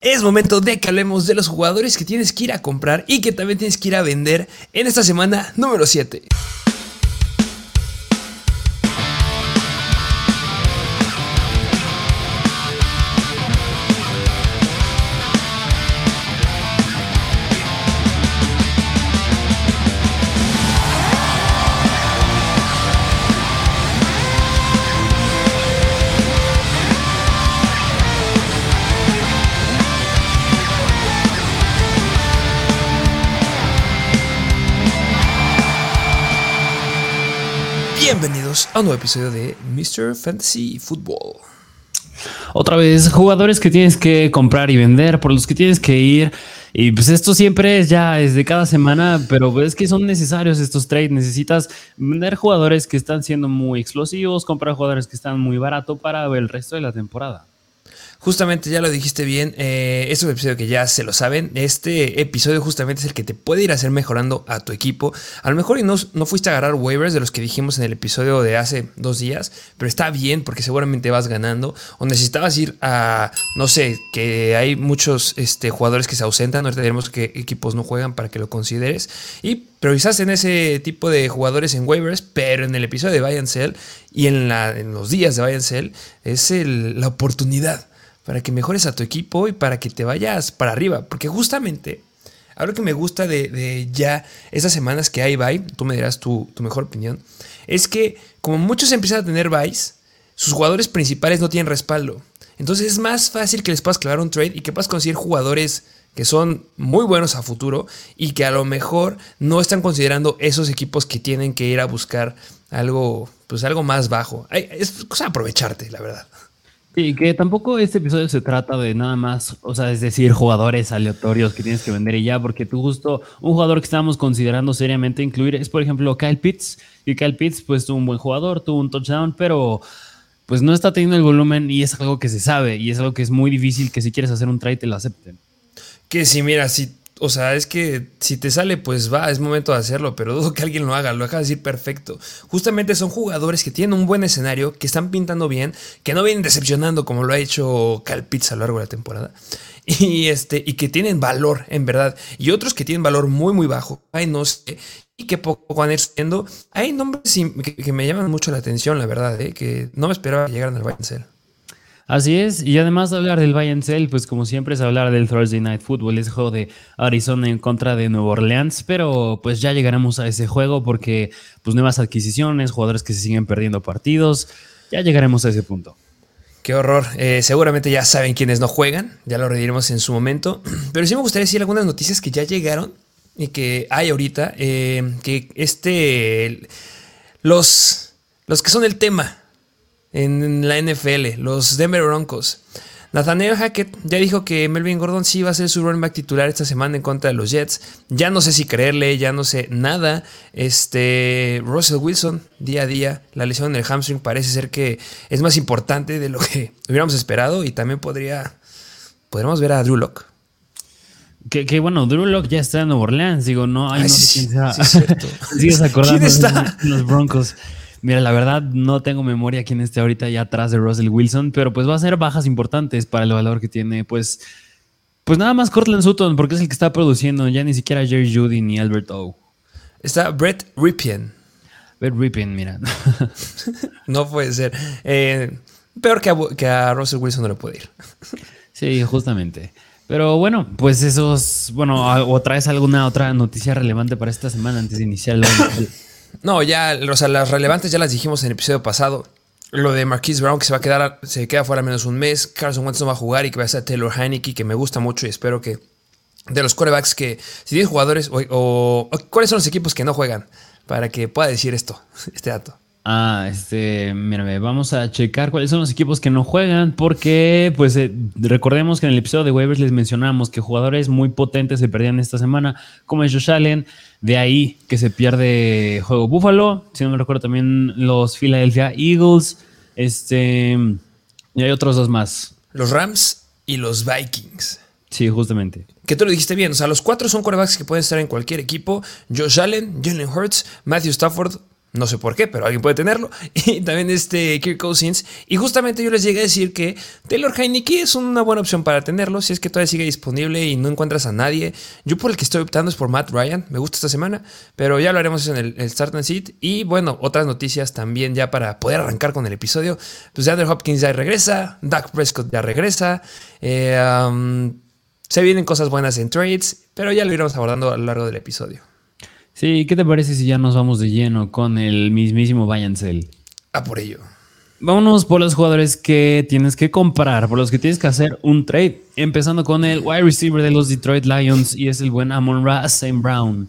Es momento de que hablemos de los jugadores que tienes que ir a comprar y que también tienes que ir a vender en esta semana número 7. A un nuevo episodio de Mr. Fantasy Football. Otra vez, jugadores que tienes que comprar y vender, por los que tienes que ir. Y pues esto siempre es ya es de cada semana, pero es que son necesarios estos trades. Necesitas vender jugadores que están siendo muy explosivos, comprar jugadores que están muy barato para el resto de la temporada. Justamente ya lo dijiste bien, eh, es un episodio que ya se lo saben. Este episodio justamente es el que te puede ir a hacer mejorando a tu equipo. A lo mejor no, no fuiste a agarrar waivers de los que dijimos en el episodio de hace dos días, pero está bien porque seguramente vas ganando. O necesitabas ir a, no sé, que hay muchos este, jugadores que se ausentan. Ahorita tenemos que equipos no juegan para que lo consideres. Y priorizas en ese tipo de jugadores en waivers, pero en el episodio de Buy and y en, la, en los días de Buy and es la oportunidad para que mejores a tu equipo y para que te vayas para arriba. Porque justamente, algo que me gusta de, ya esas semanas que hay bye, tú me dirás tu, mejor opinión, es que como muchos empiezan a tener buys, sus jugadores principales no tienen respaldo. Entonces es más fácil que les puedas clavar un trade y que puedas conseguir jugadores que son muy buenos a futuro y que a lo mejor no están considerando esos equipos que tienen que ir a buscar algo, pues algo más bajo. Es cosa de aprovecharte, la verdad. Sí, que tampoco este episodio se trata de nada más, o sea, es decir, jugadores aleatorios que tienes que vender y ya, porque tú justo, un jugador que estábamos considerando seriamente incluir es, por ejemplo, Kyle Pitts, y Kyle Pitts, pues, tuvo un buen jugador, tuvo un touchdown, pero pues no está teniendo el volumen y es algo que se sabe, y es algo que es muy difícil que si quieres hacer un trade te lo acepten. Que si, mira, si o sea, es que si te sale, pues va, es momento de hacerlo, pero dudo que alguien lo haga, lo deja decir perfecto. Justamente son jugadores que tienen un buen escenario, que están pintando bien, que no vienen decepcionando como lo ha hecho Calpitz a lo largo de la temporada. Y, este, y que tienen valor, en verdad. Y otros que tienen valor muy, muy bajo. Ay, no sé. Y que poco van a ir subiendo. Hay nombres que, me llaman mucho la atención, la verdad, ¿eh? que no me esperaba que llegaran al Bayern Así es, y además de hablar del Bayern Cell, pues como siempre es hablar del Thursday Night Football, ese juego de Arizona en contra de Nueva Orleans, pero pues ya llegaremos a ese juego porque pues nuevas adquisiciones, jugadores que se siguen perdiendo partidos, ya llegaremos a ese punto. Qué horror. Eh, seguramente ya saben quiénes no juegan, ya lo rediremos en su momento. Pero sí me gustaría decir algunas noticias que ya llegaron y que hay ahorita. Eh, que este. Los. Los que son el tema en la NFL, los Denver Broncos. Nathaniel Hackett ya dijo que Melvin Gordon sí va a ser su running back titular esta semana en contra de los Jets. Ya no sé si creerle, ya no sé nada. Este Russell Wilson, día a día, la lesión en el hamstring parece ser que es más importante de lo que hubiéramos esperado y también podría podríamos ver a Drew Locke. Que, bueno, Drew Locke ya está en Nueva Orleans, digo, no, hay no sé quién sea. Sigues acordando ¿Quién está? los Broncos. Mira, la verdad no tengo memoria quién esté ahorita ya atrás de Russell Wilson, pero pues va a ser bajas importantes para el valor que tiene, pues, pues nada más Cortland Sutton, porque es el que está produciendo, ya ni siquiera Jerry Judy ni Albert O. Está Brett Ripien. Brett Ripien, mira. no puede ser. Eh, peor que a, que a Russell Wilson no le puede ir. sí, justamente. Pero bueno, pues esos, bueno, o traes alguna otra noticia relevante para esta semana antes de iniciar el No, ya, o sea, las relevantes ya las dijimos en el episodio pasado. Lo de Marquise Brown, que se va a quedar, se queda fuera menos un mes. Carson Wentz no va a jugar y que va a ser Taylor Heineke, que me gusta mucho y espero que. De los quarterbacks que. Si tienes jugadores. O, ¿Cuáles son los equipos que no juegan? Para que pueda decir esto, este dato. Ah, este, mírame, vamos a checar cuáles son los equipos que no juegan, porque, pues, eh, recordemos que en el episodio de waivers les mencionamos que jugadores muy potentes se perdían esta semana, como es Josh Allen, de ahí que se pierde juego Buffalo, si no me recuerdo también los Philadelphia Eagles, este, y hay otros dos más. Los Rams y los Vikings. Sí, justamente. Que tú lo dijiste bien, o sea, los cuatro son quarterbacks que pueden estar en cualquier equipo, Josh Allen, Jalen Hurts, Matthew Stafford, No sé por qué, pero alguien puede tenerlo. Y también este Kirk Cousins. Y justamente yo les llegué a decir que Taylor Heineke es una buena opción para tenerlo. Si es que todavía sigue disponible y no encuentras a nadie. Yo por el que estoy optando es por Matt Ryan. Me gusta esta semana. Pero ya lo haremos en el, Start and Seat. Y bueno, otras noticias también ya para poder arrancar con el episodio. Pues Andrew Hopkins ya regresa. Doug Prescott ya regresa. Eh, um, se vienen cosas buenas en trades. Pero ya lo iremos abordando a lo largo del episodio. Sí, ¿qué te parece si ya nos vamos de lleno con el mismísimo Vayancel? A por ello. Vámonos por los jugadores que tienes que comprar, por los que tienes que hacer un trade. Empezando con el wide receiver de los Detroit Lions y es el buen Amon Ra Sam Brown.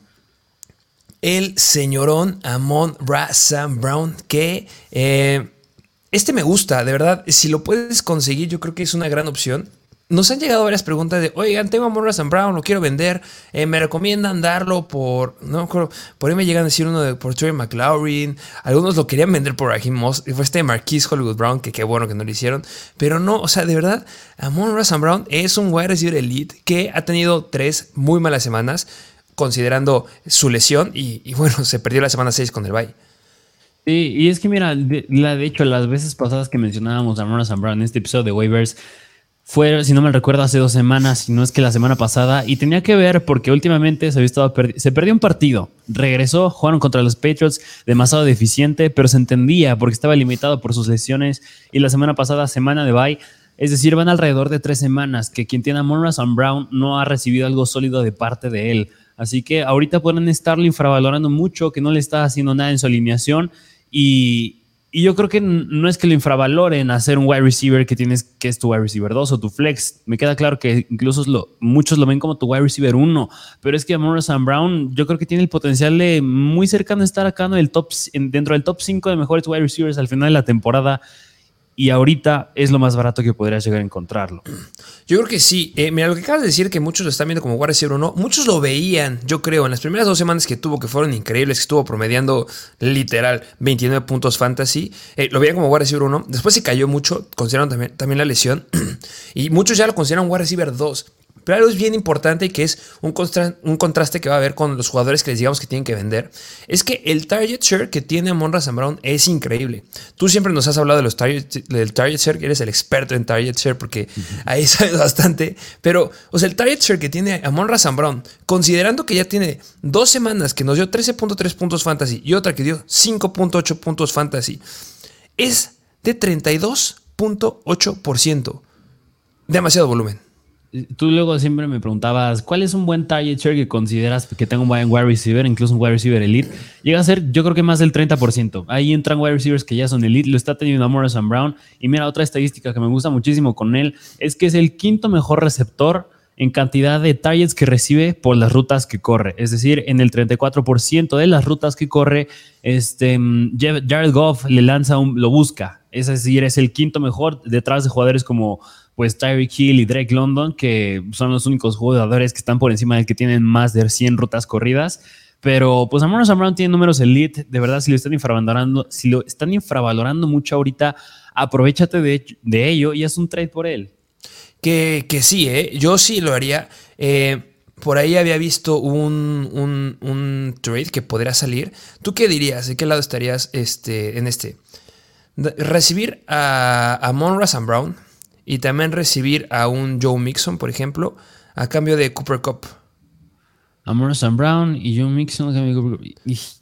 El señorón Amon Ra Sam Brown, que eh, este me gusta, de verdad. Si lo puedes conseguir, yo creo que es una gran opción. Nos han llegado varias preguntas de, oigan, tengo a Morris Brown, lo quiero vender, eh, me recomiendan darlo por, no por ahí me llegan a decir uno de por Troy McLaurin, algunos lo querían vender por Raheem Moss, fue este Marquis Hollywood Brown, que qué bueno que no lo hicieron, pero no, o sea, de verdad, Amon Ross Brown es un wide receiver elite que ha tenido tres muy malas semanas, considerando su lesión, y, bueno, se perdió la semana 6 con el bye. Sí, y es que mira, de, la, de hecho, las veces pasadas que mencionábamos a Ross Brown en este episodio de waivers, fue, si no me recuerdo, hace dos semanas, si no es que la semana pasada, y tenía que ver porque últimamente se había estado se perdió un partido, regresó, jugaron contra los Patriots, demasiado deficiente, pero se entendía porque estaba limitado por sus lesiones, y la semana pasada, semana de bye, es decir, van alrededor de tres semanas que quien tiene a Monrazon Brown no ha recibido algo sólido de parte de él. Así que ahorita pueden estarlo infravalorando mucho, que no le está haciendo nada en su alineación y, y yo creo que no es que lo infravaloren hacer un wide receiver que tienes que es tu wide receiver 2 o tu flex. Me queda claro que incluso lo, muchos lo ven como tu wide receiver 1, pero es que Morrison Brown yo creo que tiene el potencial de muy cercano estar acá en el top, dentro del top 5 de mejores wide receivers al final de la temporada y ahorita es lo más barato que podrías llegar a encontrarlo. Yo creo que sí. Eh, mira, lo que acabas de decir, que muchos lo están viendo como wide receiver o no, muchos lo veían, yo creo, en las primeras dos semanas que tuvo, que fueron increíbles, que estuvo promediando literal 29 puntos fantasy, eh, lo veían como wide receiver 1. Después se cayó mucho, consideraron también, también la lesión, y muchos ya lo consideran wide receiver 2. Pero algo es bien importante y que es un, un, contraste que va a haber con los jugadores que les digamos que tienen que vender, es que el target share que tiene Monra Brown es increíble. Tú siempre nos has hablado de los target, del target share, que eres el experto en target share porque ahí sabes bastante, pero o sea, el target share que tiene Monra Brown, considerando que ya tiene dos semanas que nos dio 13.3 puntos fantasy y otra que dio 5.8 puntos fantasy, es de 32.8%. Demasiado volumen. Tú luego siempre me preguntabas, ¿cuál es un buen target share que consideras que tenga un buen wide receiver, incluso un wide receiver elite? Llega a ser, yo creo que más del 30%. Ahí entran wide receivers que ya son elite, lo está teniendo Morrison Brown. Y mira, otra estadística que me gusta muchísimo con él es que es el quinto mejor receptor en cantidad de targets que recibe por las rutas que corre. Es decir, en el 34% de las rutas que corre, este, Jared Goff le lanza un, lo busca. Es decir, es el quinto mejor detrás de jugadores como pues Tyreek Hill y Drake London, que son los únicos jugadores que están por encima del que tienen más de 100 rutas corridas. Pero pues Amon Brown tiene números elite. De verdad, si lo están infravalorando, si lo están infravalorando mucho ahorita, aprovechate de, ello y haz un trade por él. Que, que sí, ¿eh? yo sí lo haría. Eh, por ahí había visto un, un, trade que podría salir. ¿Tú qué dirías? ¿De qué lado estarías este, en este? Recibir a, a Monra Brown y también recibir a un Joe Mixon, por ejemplo, a cambio de Cooper Cup. A Morrison Brown y Joe Mixon.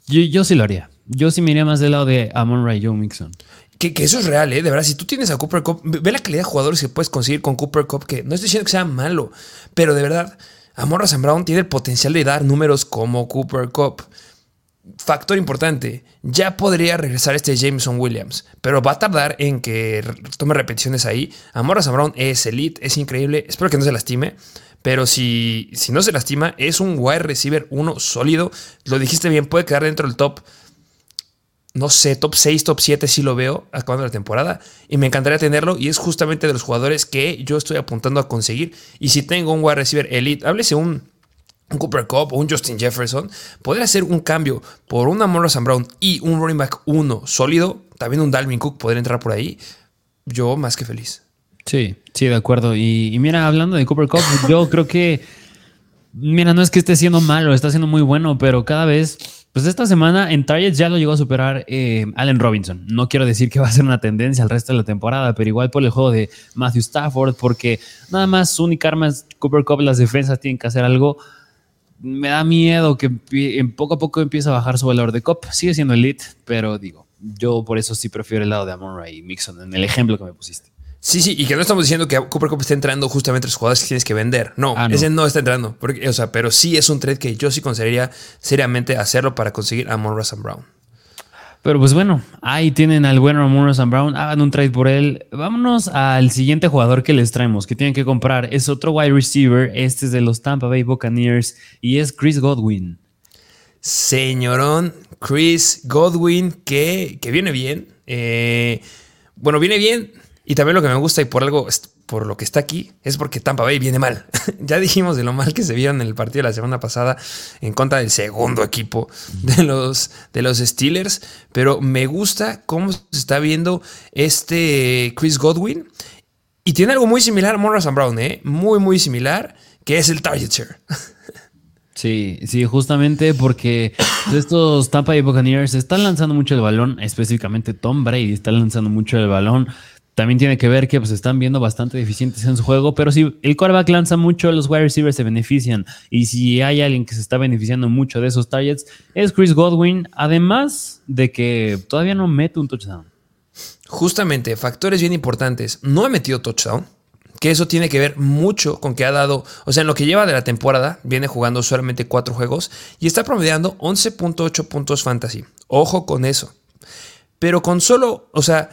Yo, yo sí lo haría. Yo sí me iría más del lado de Amon Ray y Joe Mixon. Que, eso es real, ¿eh? De verdad, si tú tienes a Cooper Cup, ve la calidad de jugadores que puedes conseguir con Cooper Cup, que no estoy diciendo que sea malo, pero de verdad, Amon Brown tiene el potencial de dar números como Cooper Cup factor importante, ya podría regresar este Jameson Williams, pero va a tardar en que tome repeticiones ahí. Amora Brown es elite, es increíble, espero que no se lastime. Pero si, si no se lastima, es un wide receiver uno sólido. Lo dijiste bien, puede quedar dentro del top. No sé, top 6, top 7 si lo veo acabando la temporada. Y me encantaría tenerlo. Y es justamente de los jugadores que yo estoy apuntando a conseguir. Y si tengo un wide receiver elite, háblese un un Cooper Cup o un Justin Jefferson, podría hacer un cambio por una Morrison Brown y un running back 1 sólido, también un Dalvin Cook podría entrar por ahí, yo más que feliz. Sí, sí, de acuerdo. Y, mira, hablando de Cooper Cup, yo creo que, mira, no es que esté siendo malo, está siendo muy bueno, pero cada vez Pues esta semana en targets ya lo llegó a superar eh, Allen Robinson. No quiero decir que va a ser una tendencia al resto de la temporada, pero igual por el juego de Matthew Stafford, porque nada más su única arma es Cooper Cup, las defensas tienen que hacer algo. Me da miedo que en poco a poco empiece a bajar su valor de cop. Sigue siendo elite, pero digo, yo por eso sí prefiero el lado de Amon y Mixon en el ejemplo que me pusiste. Sí, sí, y que no estamos diciendo que Cooper Cup está entrando justamente los jugadores que tienes que vender. No, ah, ese no está entrando. Porque, o sea, pero sí es un trade que yo sí consideraría seriamente hacerlo para conseguir a Monroe Brown. Pero pues bueno, ahí tienen al bueno Amon Brown. Hagan un trade por él. Vámonos al siguiente jugador que les traemos, que tienen que comprar. Es otro wide receiver. Este es de los Tampa Bay Buccaneers y es Chris Godwin. Señorón, Chris Godwin, que, que viene bien. Eh, bueno, viene bien y también lo que me gusta y por algo, por lo que está aquí, es porque Tampa Bay viene mal. ya dijimos de lo mal que se vieron en el partido de la semana pasada en contra del segundo equipo de los, de los Steelers. Pero me gusta cómo se está viendo este Chris Godwin. Y tiene algo muy similar a Morrison Brown, ¿eh? Muy, muy similar, que es el target share. Sí, sí, justamente porque estos Tampa Bay Buccaneers están lanzando mucho el balón, específicamente Tom Brady está lanzando mucho el balón, también tiene que ver que pues, están viendo bastante deficientes en su juego, pero si el quarterback lanza mucho, los wide receivers se benefician. Y si hay alguien que se está beneficiando mucho de esos targets, es Chris Godwin, además de que todavía no mete un touchdown. Justamente, factores bien importantes. No ha metido touchdown, que eso tiene que ver mucho con que ha dado, o sea, en lo que lleva de la temporada, viene jugando solamente cuatro juegos y está promediando 11.8 puntos fantasy. Ojo con eso. Pero con solo, o sea,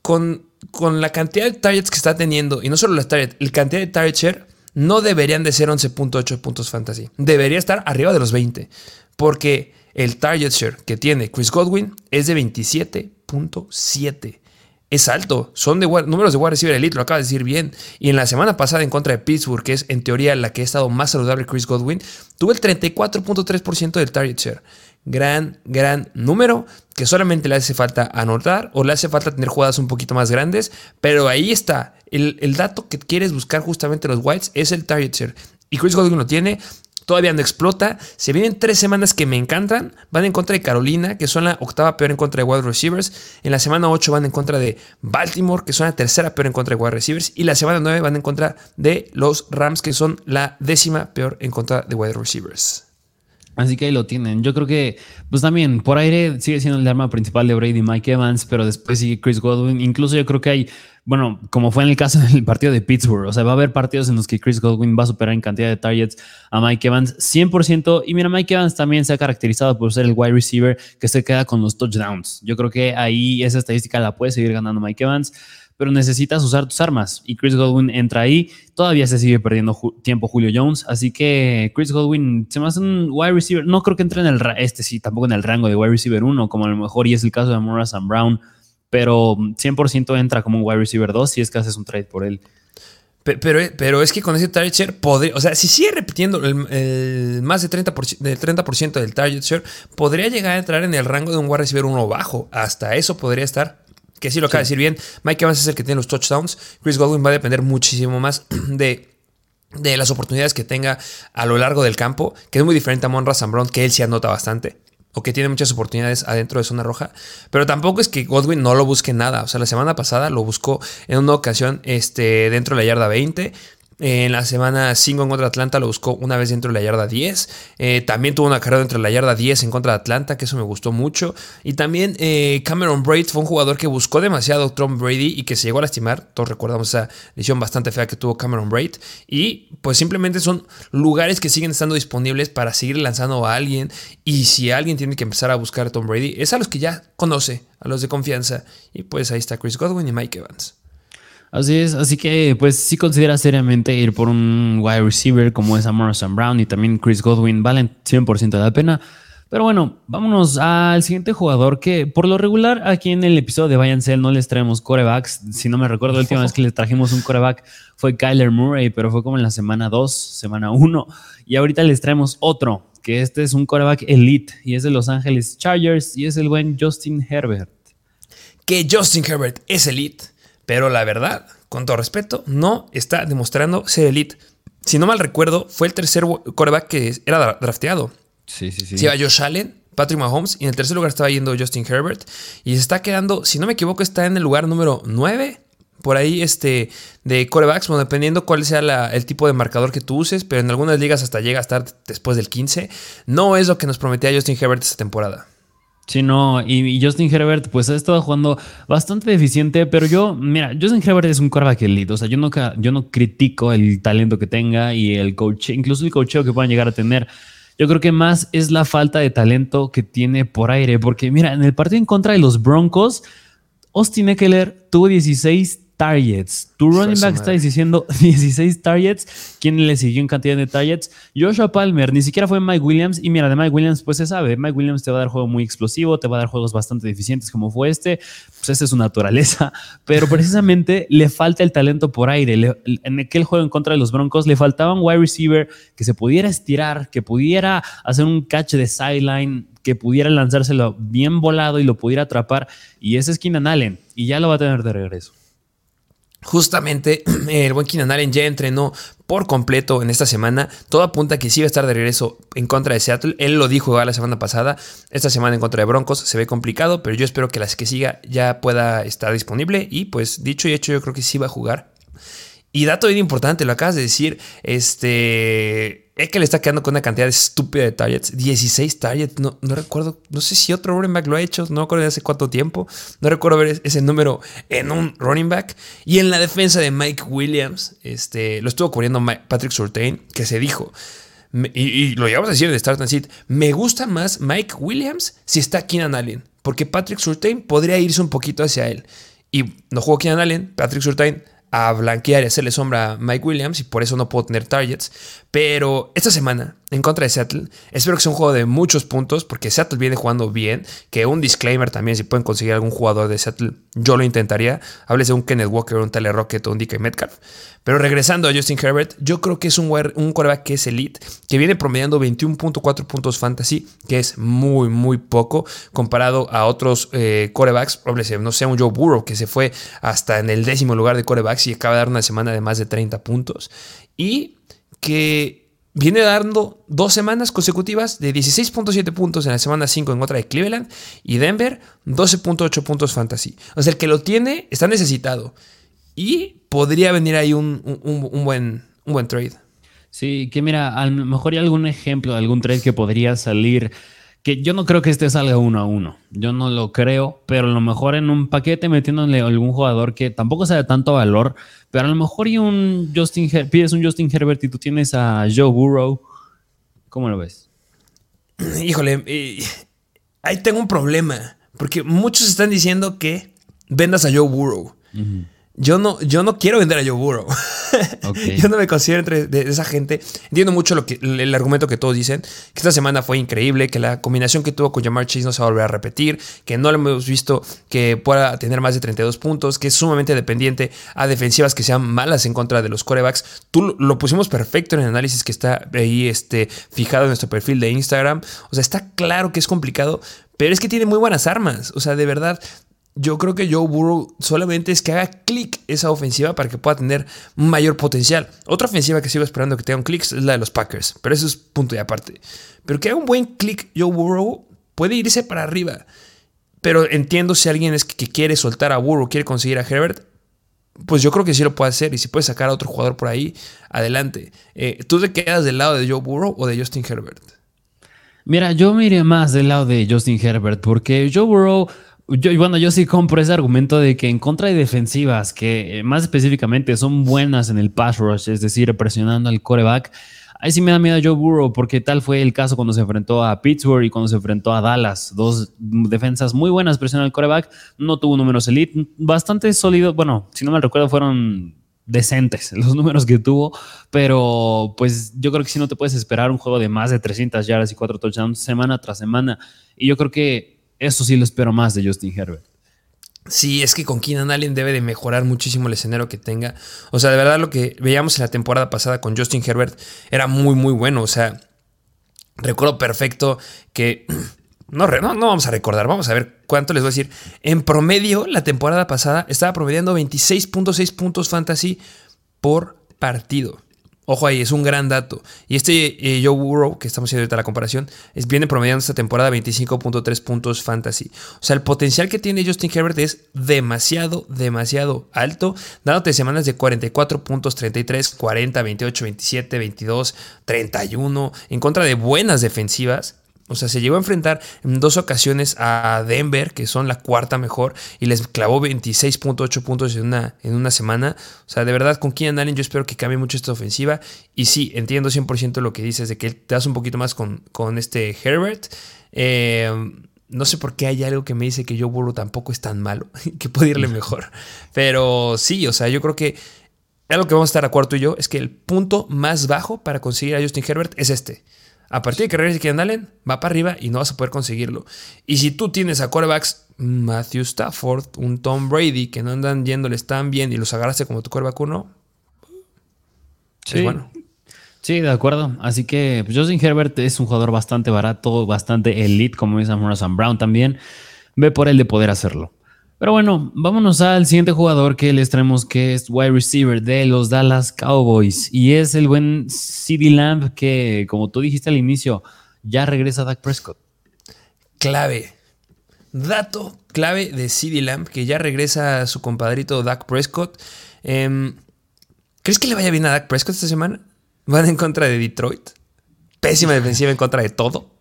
con con la cantidad de targets que está teniendo, y no solo las targets, la cantidad de target share, no deberían de ser 11.8 puntos fantasy. Debería estar arriba de los 20. Porque el target share que tiene Chris Godwin es de 27.7. Es alto. Son de números de wide receiver elite, lo acaba de decir bien. Y en la semana pasada en contra de Pittsburgh, que es en teoría la que ha estado más saludable Chris Godwin, tuvo el 34.3% del target share gran, gran número que solamente le hace falta anotar o le hace falta tener jugadas un poquito más grandes, pero ahí está. El, dato que quieres buscar justamente los Whites es el target share. Y Chris Godwin lo tiene, todavía no explota. Se vienen tres semanas que me encantan. Van en contra de Carolina, que son la octava peor en contra de wide receivers. En la semana 8 van en contra de Baltimore, que son la tercera peor en contra de wide receivers. Y la semana 9 van en contra de los Rams, que son la décima peor en contra de wide receivers. Así que ahí lo tienen. Yo creo que, pues también, por aire sigue siendo el arma principal de Brady Mike Evans, pero después sigue Chris Godwin. Incluso yo creo que hay, bueno, como fue en el caso del partido de Pittsburgh, o sea, va a haber partidos en los que Chris Godwin va a superar en cantidad de targets a Mike Evans 100%. Y mira, Mike Evans también se ha caracterizado por ser el wide receiver que se queda con los touchdowns. Yo creo que ahí esa estadística la puede seguir ganando Mike Evans pero necesitas usar tus armas. Y Chris Godwin entra ahí. Todavía se sigue perdiendo tiempo Julio Jones. Así que Chris Godwin se me hace un wide receiver. No creo que entre en el, este sí, tampoco en el rango de wide receiver 1, como a lo mejor y es el caso de Morrison Brown. Pero 100% entra como un wide receiver 2 si es que haces un trade por él. Pero, pero, es que con ese target share podría, o sea, si sigue repitiendo más de 30%, del 30% del target share, podría llegar a entrar en el rango de un wide receiver 1 bajo. Hasta eso podría estar que sí lo acaba de decir bien. Mike Evans es el que tiene los touchdowns. Chris Godwin va a depender muchísimo más de, de las oportunidades que tenga a lo largo del campo, que es muy diferente a Monra Brown, que él se anota bastante. O que tiene muchas oportunidades adentro de zona roja. Pero tampoco es que Godwin no lo busque nada. O sea, la semana pasada lo buscó en una ocasión este, dentro de la yarda 20. En la semana 5 en contra Atlanta lo buscó una vez dentro de la yarda 10. Eh, también tuvo una carrera dentro de la yarda 10 en contra de Atlanta, que eso me gustó mucho. Y también eh, Cameron Braid fue un jugador que buscó demasiado Tom Brady y que se llegó a lastimar. Todos recordamos esa lesión bastante fea que tuvo Cameron Braid. Y pues simplemente son lugares que siguen estando disponibles para seguir lanzando a alguien. Y si alguien tiene que empezar a buscar a Tom Brady, es a los que ya conoce, a los de confianza. Y pues ahí está Chris Godwin y Mike Evans. Así es, así que pues si considera seriamente ir por un wide receiver como es Amorrison Brown y también Chris Godwin, valen 100% de la pena. Pero bueno, vámonos al siguiente jugador que por lo regular aquí en el episodio de Vayan no les traemos corebacks. Si no me recuerdo, la última vez que les trajimos un coreback fue Kyler Murray, pero fue como en la semana 2, semana 1. Y ahorita les traemos otro, que este es un coreback elite y es de Los Ángeles Chargers y es el buen Justin Herbert. Que Justin Herbert es elite pero la verdad, con todo respeto, no está demostrando ser elite. Si no mal recuerdo, fue el tercer coreback que era drafteado. Sí, sí, sí. Se iba Josh Allen, Patrick Mahomes y en el tercer lugar estaba yendo Justin Herbert y se está quedando, si no me equivoco, está en el lugar número 9 por ahí este, de corebacks, bueno, dependiendo cuál sea el tipo de marcador que tú uses, pero en algunas ligas hasta llega a estar después del 15. No es lo que nos prometía Justin Herbert esta temporada. Sí, no, y, Justin Herbert pues ha estado jugando bastante deficiente, pero yo, mira, Justin Herbert es un quarterback elite, o sea, yo no, yo no critico el talento que tenga y el coach, incluso el coacheo que puedan llegar a tener. Yo creo que más es la falta de talento que tiene por aire, porque mira, en el partido en contra de los Broncos, Austin Eckler tuvo 16 targets. Tu running back está diciendo 16 targets. ¿Quién le siguió en cantidad de targets? Joshua Palmer, ni siquiera fue Mike Williams. Y mira, de Mike Williams, pues se sabe. Mike Williams te va a dar juego muy explosivo, te va a dar juegos bastante deficientes como fue este. Pues esa es su naturaleza. Pero precisamente le falta el talento por aire. en aquel juego en contra de los Broncos le faltaba un wide receiver que se pudiera estirar, que pudiera hacer un catch de sideline, que pudiera lanzárselo bien volado y lo pudiera atrapar. Y ese es Keenan Allen. Y ya lo va a tener de regreso. Justamente el buen Keenan Allen ya entrenó por completo en esta semana. Todo apunta que sí va a estar de regreso en contra de Seattle. Él lo dijo la semana pasada. Esta semana en contra de Broncos se ve complicado, pero yo espero que las que siga ya pueda estar disponible. Y pues dicho y hecho, yo creo que sí va a jugar. Y dato bien importante, lo acabas de decir, este... Es que le está quedando con una cantidad estúpida de targets. 16 targets. No, no recuerdo. No sé si otro running back lo ha hecho. No recuerdo de hace cuánto tiempo. No recuerdo ver ese número en un running back. Y en la defensa de Mike Williams. Este, lo estuvo cubriendo Patrick Surtain. Que se dijo. Y, lo llevamos a decir de Start and Sit. Me gusta más Mike Williams si está Keenan Allen. Porque Patrick Surtain podría irse un poquito hacia él. Y no jugó Keenan Allen. Patrick Surtain a blanquear y hacerle sombra a Mike Williams y por eso no puedo tener targets. Pero esta semana, en contra de Seattle, espero que sea un juego de muchos puntos porque Seattle viene jugando bien. Que un disclaimer también, si pueden conseguir algún jugador de Seattle, yo lo intentaría. Hables de un Kenneth Walker, un Tyler Rocket o un DK Metcalf. Pero regresando a Justin Herbert, yo creo que es un, un que es elite, que viene promediando 21.4 puntos fantasy, que es muy, muy poco comparado a otros eh, quarterbacks. No sé, un Joe Burrow que se fue hasta en el décimo lugar de quarterbacks y acaba de dar una semana de más de 30 puntos. Y que viene dando dos semanas consecutivas de 16.7 puntos en la semana 5 en otra de Cleveland y Denver 12.8 puntos fantasy. O sea, el que lo tiene está necesitado y podría venir ahí un, buen, un buen trade. Sí, que mira, a lo mejor hay algún ejemplo de algún trade que podría salir que yo no creo que este salga uno a uno. Yo no lo creo, pero a lo mejor en un paquete metiéndole algún jugador que tampoco sea de tanto valor, pero a lo mejor y un Justin pides un Justin Herbert y tú tienes a Joe Burrow. ¿Cómo lo ves? Híjole, ahí tengo un problema, porque muchos están diciendo que vendas a Joe Burrow. Yo no, yo no quiero vender a Joe Burrow. yo no me considero entre de esa gente. Entiendo mucho lo que, el argumento que todos dicen, que esta semana fue increíble, que la combinación que tuvo con Jamar Chase no se va a volver a repetir, que no lo hemos visto que pueda tener más de 32 puntos, que es sumamente dependiente a defensivas que sean malas en contra de los corebacks. Tú lo pusimos perfecto en el análisis que está ahí este, fijado en nuestro perfil de Instagram. O sea, está claro que es complicado, pero es que tiene muy buenas armas. O sea, de verdad, yo creo que Joe Burrow solamente es que haga clic esa ofensiva para que pueda tener mayor potencial. Otra ofensiva que sigo esperando que tenga un clic es la de los Packers, pero eso es punto y aparte. Pero que haga un buen clic Joe Burrow puede irse para arriba. Pero entiendo si alguien es que, quiere soltar a Burrow, quiere conseguir a Herbert, pues yo creo que sí lo puede hacer. Y si puede sacar a otro jugador por ahí, adelante. Eh, ¿Tú te quedas del lado de Joe Burrow o de Justin Herbert? Mira, yo me iré más del lado de Justin Herbert porque Joe Burrow yo, bueno, yo sí compro ese argumento de que en contra de defensivas que eh, más específicamente son buenas en el pass rush, es decir, presionando al coreback, ahí sí me da miedo Joe Burrow, porque tal fue el caso cuando se enfrentó a Pittsburgh y cuando se enfrentó a Dallas. Dos defensas muy buenas presionando al coreback, no tuvo números elite, bastante sólidos. Bueno, si no me recuerdo, fueron decentes los números que tuvo, pero pues yo creo que si no te puedes esperar un juego de más de 300 yardas y 4 touchdowns semana tras semana. Y yo creo que eso sí lo espero más de Justin Herbert. Sí, es que con Keenan Allen debe de mejorar muchísimo el escenario que tenga. O sea, de verdad lo que veíamos en la temporada pasada con Justin Herbert era muy, muy bueno. O sea, recuerdo perfecto que... No, no, no vamos a recordar, vamos a ver cuánto les voy a decir. En promedio, la temporada pasada estaba promediando 26.6 puntos fantasy por partido. Ojo ahí, es un gran dato. Y este eh, Joe Burrow, que estamos haciendo ahorita la comparación, es, viene promediando esta temporada 25.3 puntos fantasy. O sea, el potencial que tiene Justin Herbert es demasiado, demasiado alto, dándote semanas de 44 puntos, 33, 40, 28, 27, 22, 31, en contra de buenas defensivas. O sea, se llegó a enfrentar en dos ocasiones a Denver, que son la cuarta mejor, y les clavó 26.8 puntos en una, en una semana. O sea, de verdad, con Keenan Allen yo espero que cambie mucho esta ofensiva. Y sí, entiendo 100% lo que dices de que te das un poquito más con, con este Herbert. Eh, no sé por qué hay algo que me dice que Joe Burrow tampoco es tan malo, que puede irle mejor. Pero sí, o sea, yo creo que algo que vamos a estar a cuarto y yo es que el punto más bajo para conseguir a Justin Herbert es este. A partir de que regrese Keenan Allen, va para arriba y no vas a poder conseguirlo. Y si tú tienes a quarterbacks Matthew Stafford, un Tom Brady, que no andan yéndoles tan bien y los agarraste como tu quarterback uno, sí. bueno. Sí, de acuerdo. Así que pues, Justin Herbert es un jugador bastante barato, bastante elite, como dice Morrison Brown también. Ve por él de poder hacerlo. Pero bueno, vámonos al siguiente jugador que les traemos, que es wide receiver de los Dallas Cowboys. Y es el buen CD Lamb, que, como tú dijiste al inicio, ya regresa Dak Prescott. Clave. Dato clave de CD Lamb, que ya regresa a su compadrito Dak Prescott. Em, ¿Crees que le vaya bien a Dak Prescott esta semana? ¿Van en contra de Detroit? Pésima defensiva en contra de todo.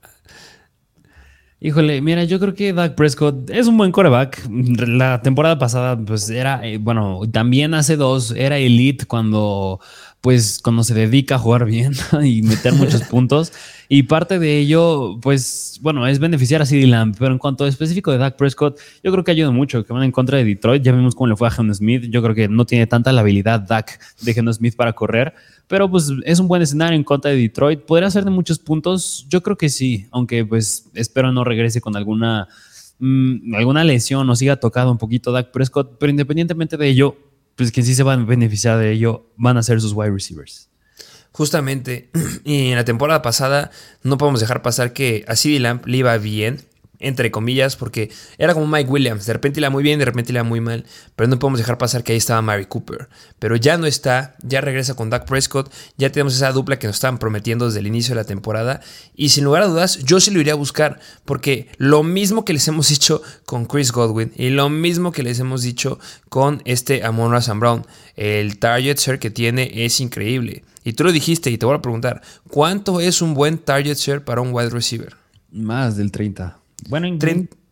Híjole, mira, yo creo que Dak Prescott es un buen coreback. La temporada pasada, pues era, eh, bueno, también hace dos, era elite cuando, pues, cuando se dedica a jugar bien y meter muchos puntos. Y parte de ello, pues, bueno, es beneficiar a CD Lamb. Pero en cuanto a específico de Dak Prescott, yo creo que ayuda mucho. Que van en contra de Detroit. Ya vimos cómo le fue a Geno Smith. Yo creo que no tiene tanta la habilidad Dak de Geno Smith para correr. Pero pues es un buen escenario en contra de Detroit. ¿Podría ser de muchos puntos? Yo creo que sí, aunque pues espero no regrese con alguna, mm, alguna lesión o siga tocado un poquito Dak Prescott. Pero independientemente de ello, pues quien sí se va a beneficiar de ello van a ser sus wide receivers. Justamente, y en la temporada pasada no podemos dejar pasar que a CD Lamp le iba bien entre comillas, porque era como Mike Williams, de repente iba muy bien, de repente iba muy mal, pero no podemos dejar pasar que ahí estaba Mary Cooper, pero ya no está, ya regresa con Dak Prescott, ya tenemos esa dupla que nos estaban prometiendo desde el inicio de la temporada, y sin lugar a dudas, yo sí lo iría a buscar, porque lo mismo que les hemos dicho con Chris Godwin, y lo mismo que les hemos dicho con este Amon Razan Brown, el target share que tiene es increíble, y tú lo dijiste, y te voy a preguntar, ¿cuánto es un buen target share para un wide receiver? Más del 30. Bueno,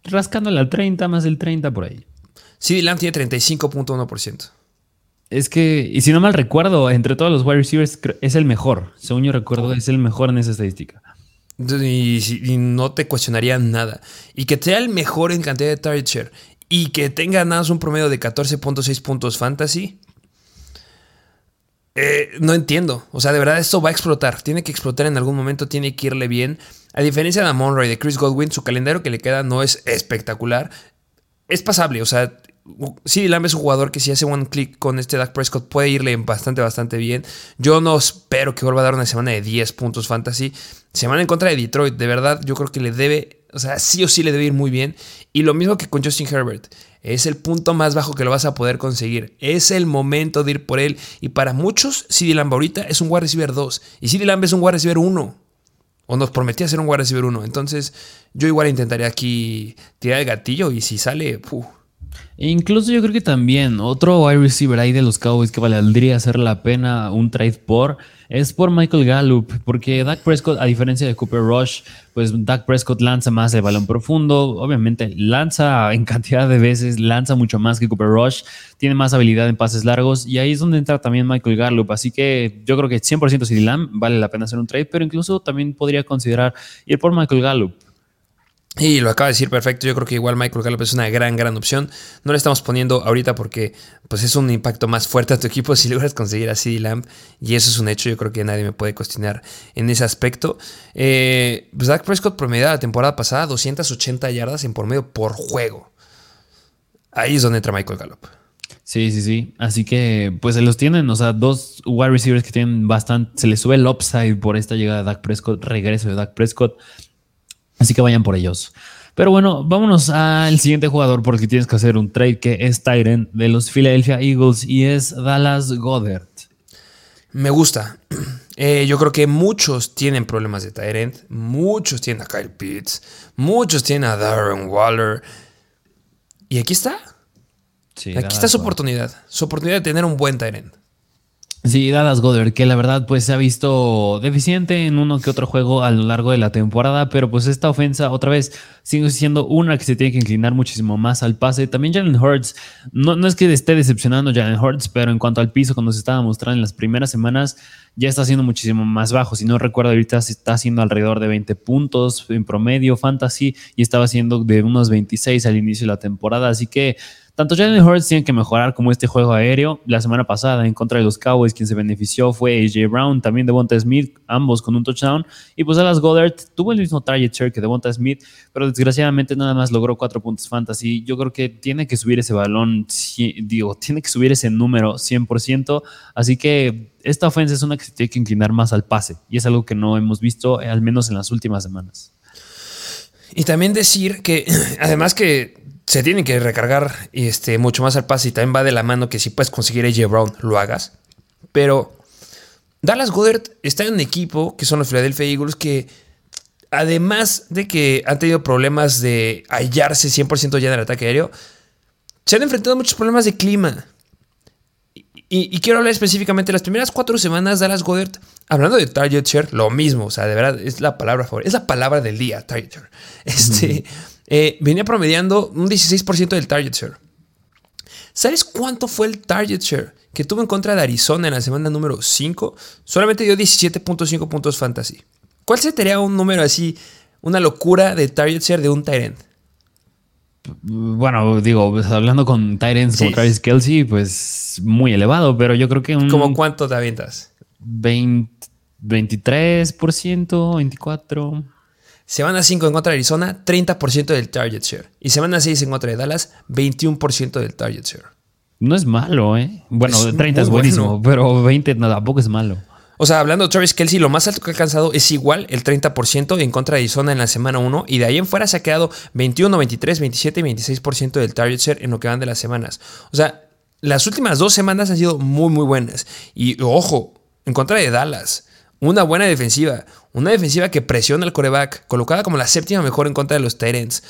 rascándole al 30, más del 30 por ahí. CD Lamb tiene 35.1%. Es que, y si no mal recuerdo, entre todos los wide receivers es el mejor. Según yo recuerdo, es el mejor en esa estadística. Y, no te cuestionaría nada. Y que sea el mejor en cantidad de target share y que tenga nada más un promedio de 14.6 puntos fantasy. Eh, no entiendo. O sea, de verdad, esto va a explotar. Tiene que explotar en algún momento, tiene que irle bien. A diferencia de Amon y de Chris Godwin, su calendario que le queda no es espectacular. Es pasable, o sea, sí, Lamb es un jugador que si hace one click con este Dak Prescott puede irle bastante, bastante bien. Yo no espero que vuelva a dar una semana de 10 puntos fantasy. Semana en contra de Detroit, de verdad, yo creo que le debe, o sea, sí o sí le debe ir muy bien. Y lo mismo que con Justin Herbert. Es el punto más bajo que lo vas a poder conseguir. Es el momento de ir por él. Y para muchos, CD Lamb ahorita es un wide receiver 2. Y CD Lamb es un wide receiver 1. O nos prometía ser un wide receiver 1. Entonces, yo igual intentaría aquí tirar el gatillo y si sale, puh. E incluso yo creo que también otro wide receiver ahí de los Cowboys que valdría hacer la pena un trade por es por Michael Gallup, porque Dak Prescott, a diferencia de Cooper Rush, pues Dak Prescott lanza más el balón profundo, obviamente lanza en cantidad de veces, lanza mucho más que Cooper Rush, tiene más habilidad en pases largos y ahí es donde entra también Michael Gallup, así que yo creo que 100% si Lamb vale la pena hacer un trade, pero incluso también podría considerar ir por Michael Gallup. Y lo acaba de decir perfecto. Yo creo que igual Michael Gallup es una gran, gran opción. No le estamos poniendo ahorita porque pues es un impacto más fuerte a tu equipo si logras conseguir a CD Lamb. Y eso es un hecho. Yo creo que nadie me puede cuestionar en ese aspecto. Eh, pues Dak Prescott promedió la temporada pasada 280 yardas en por medio por juego. Ahí es donde entra Michael Gallup. Sí, sí, sí. Así que pues se los tienen. O sea, dos wide receivers que tienen bastante. Se les sube el upside por esta llegada de Dak Prescott, regreso de Dak Prescott. Así que vayan por ellos. Pero bueno, vámonos al siguiente jugador porque tienes que hacer un trade que es Tyren de los Philadelphia Eagles y es Dallas Goddard. Me gusta. Eh, yo creo que muchos tienen problemas de Tyrant. Muchos tienen a Kyle Pitts. Muchos tienen a Darren Waller. Y aquí está. aquí está su oportunidad. Su oportunidad de tener un buen Tyrant. Sí, Dallas Goddard, que la verdad pues se ha visto deficiente en uno que otro juego a lo largo de la temporada, pero pues esta ofensa otra vez sigue siendo una que se tiene que inclinar muchísimo más al pase. También Jalen Hurts, no, no es que esté decepcionando Jalen Hurts, pero en cuanto al piso, cuando se estaba mostrando en las primeras semanas, ya está siendo muchísimo más bajo. Si no recuerdo, ahorita está haciendo alrededor de 20 puntos en promedio fantasy y estaba haciendo de unos 26 al inicio de la temporada, así que tanto Jalen Hurts tiene que mejorar como este juego aéreo. La semana pasada en contra de los Cowboys quien se benefició fue AJ Brown, también Devonta Smith, ambos con un touchdown. Y pues Dallas Goddard tuvo el mismo target que Devonta Smith, pero desgraciadamente nada más logró cuatro puntos fantasy. Yo creo que tiene que subir ese balón, digo, tiene que subir ese número 100%. Así que esta ofensa es una que se tiene que inclinar más al pase y es algo que no hemos visto, al menos en las últimas semanas. Y también decir que, además que se tienen que recargar este, mucho más al pase y también va de la mano que si puedes conseguir AJ Brown, lo hagas. Pero Dallas Goddard está en un equipo que son los Philadelphia Eagles que además de que han tenido problemas de hallarse 100% ya en el ataque aéreo, se han enfrentado a muchos problemas de clima. Y, quiero hablar específicamente las primeras cuatro semanas Dallas Goddard, hablando de target share, lo mismo, o sea, de verdad, es la palabra es la palabra del día, target share. Este, eh, venía promediando un 16% del target share. ¿Sabes cuánto fue el target share que tuvo en contra de Arizona en la semana número 5? Solamente dio 17.5 puntos fantasy. ¿Cuál sería un número así, una locura de target share de un Tyrant? Bueno, digo, pues, hablando con Tyrants como Travis Kelsey, pues muy elevado, pero yo creo que un. ¿Cómo cuánto te avientas? 20, 23%, 24%. Semana 5 en contra de Arizona, 30% del target share. Y semana 6 en contra de Dallas, 21% del target share. No es malo, ¿eh? Bueno, 30 es buenísimo, pero 20 no, tampoco es malo. O sea, hablando de Travis Kelsey, lo más alto que ha alcanzado es igual el 30% en contra de Arizona en la semana 1 y de ahí en fuera se ha quedado 21, 23, 27 y 26% del target share en lo que van de las semanas. O sea, las últimas dos semanas han sido muy, muy buenas. Y ojo, en contra de Dallas, una buena defensiva, una defensiva que presiona al coreback, colocada como la séptima mejor en contra de los Tyrants.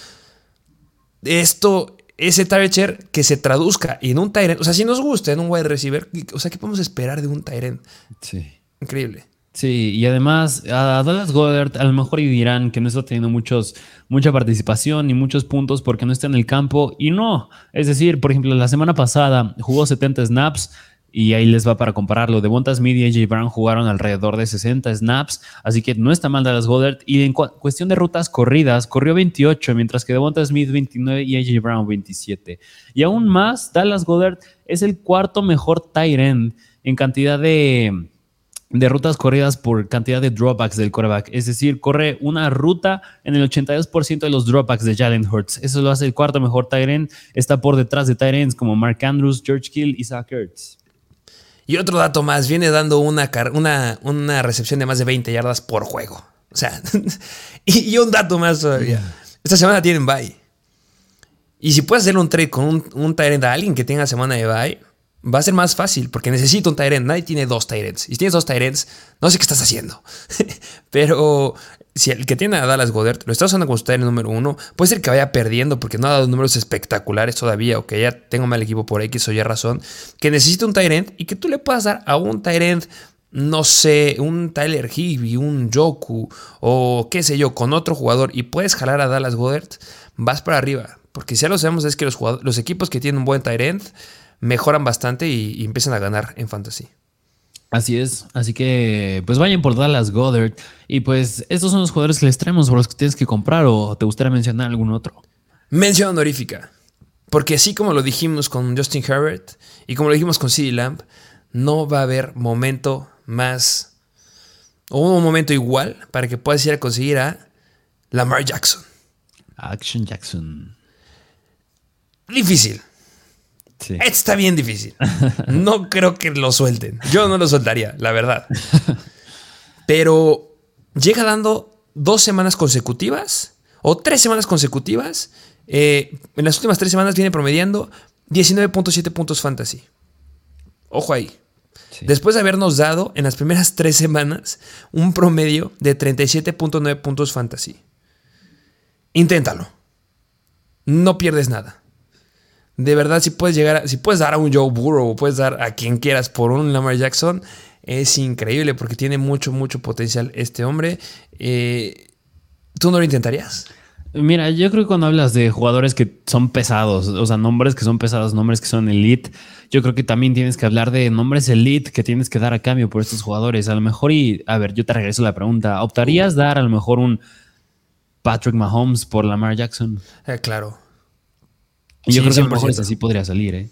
Esto, ese target que se traduzca en un Tyrant, o sea, si nos gusta en un wide receiver, o sea, ¿qué podemos esperar de un Tyrant? Sí. Increíble. Sí, y además a Dallas Goddard a lo mejor dirán que no está teniendo muchos, mucha participación ni muchos puntos porque no está en el campo y no. Es decir, por ejemplo, la semana pasada jugó 70 snaps, y ahí les va para compararlo. Devonta Smith y AJ Brown jugaron alrededor de 60 snaps, así que no está mal Dallas Goddard. Y en cuestión de rutas corridas, corrió 28, mientras que Devonta Smith 29 y AJ Brown 27. Y aún más, Dallas Goddard es el cuarto mejor tight end en cantidad de, rutas corridas por cantidad de dropbacks del quarterback. Es decir, corre una ruta en el 82% de los dropbacks de Jalen Hurts. Eso lo hace el cuarto mejor tight end. Está por detrás de tight ends como Mark Andrews, George Kill y Zach Ertz. Y otro dato más, viene dando una, una, una recepción de más de 20 yardas por juego. O sea, y, un dato más todavía. Esta semana tienen bye. Y si puedes hacer un trade con un, un Tyrant a alguien que tenga semana de bye, va a ser más fácil porque necesito un Tyrant. Nadie tiene dos Tyrants. Y si tienes dos Tyrants, no sé qué estás haciendo. Pero si el que tiene a Dallas Goddard lo está usando como su número uno, puede ser que vaya perdiendo porque no ha dado números espectaculares todavía o que ya tengo mal equipo por X o Y razón, que necesite un Tyrant y que tú le puedas dar a un Tyrant, no sé, un Tyler Higby, un Joku o qué sé yo, con otro jugador y puedes jalar a Dallas Goddard, vas para arriba. Porque si ya lo sabemos es que los, los equipos que tienen un buen Tyrant mejoran bastante y, y empiezan a ganar en fantasy. Así es, así que pues vayan por Dallas Goddard y pues estos son los jugadores que les traemos por los que tienes que comprar o te gustaría mencionar algún otro. Mención honorífica, porque así como lo dijimos con Justin Herbert y como lo dijimos con CeeDee Lamb, no va a haber momento más o un momento igual para que puedas ir a conseguir a Lamar Jackson. Action Jackson. Difícil. Está bien difícil. No creo que lo suelten. Yo no lo soltaría, la verdad. Pero llega dando dos semanas consecutivas o tres semanas consecutivas. Eh, en las últimas tres semanas viene promediando 19.7 puntos fantasy. Ojo ahí. Después de habernos dado en las primeras tres semanas un promedio de 37.9 puntos fantasy. Inténtalo. No pierdes nada. De verdad, si puedes llegar, si puedes dar a un Joe Burrow o puedes dar a quien quieras por un Lamar Jackson, es increíble porque tiene mucho, mucho potencial este hombre. Eh, ¿Tú no lo intentarías? Mira, yo creo que cuando hablas de jugadores que son pesados, o sea, nombres que son pesados, nombres que son elite, yo creo que también tienes que hablar de nombres elite que tienes que dar a cambio por estos jugadores. A lo mejor, y a ver, yo te regreso la pregunta, ¿optarías dar a lo mejor un Patrick Mahomes por Lamar Jackson? Eh, claro. Yo creo que a lo mejor así podría salir, ¿eh?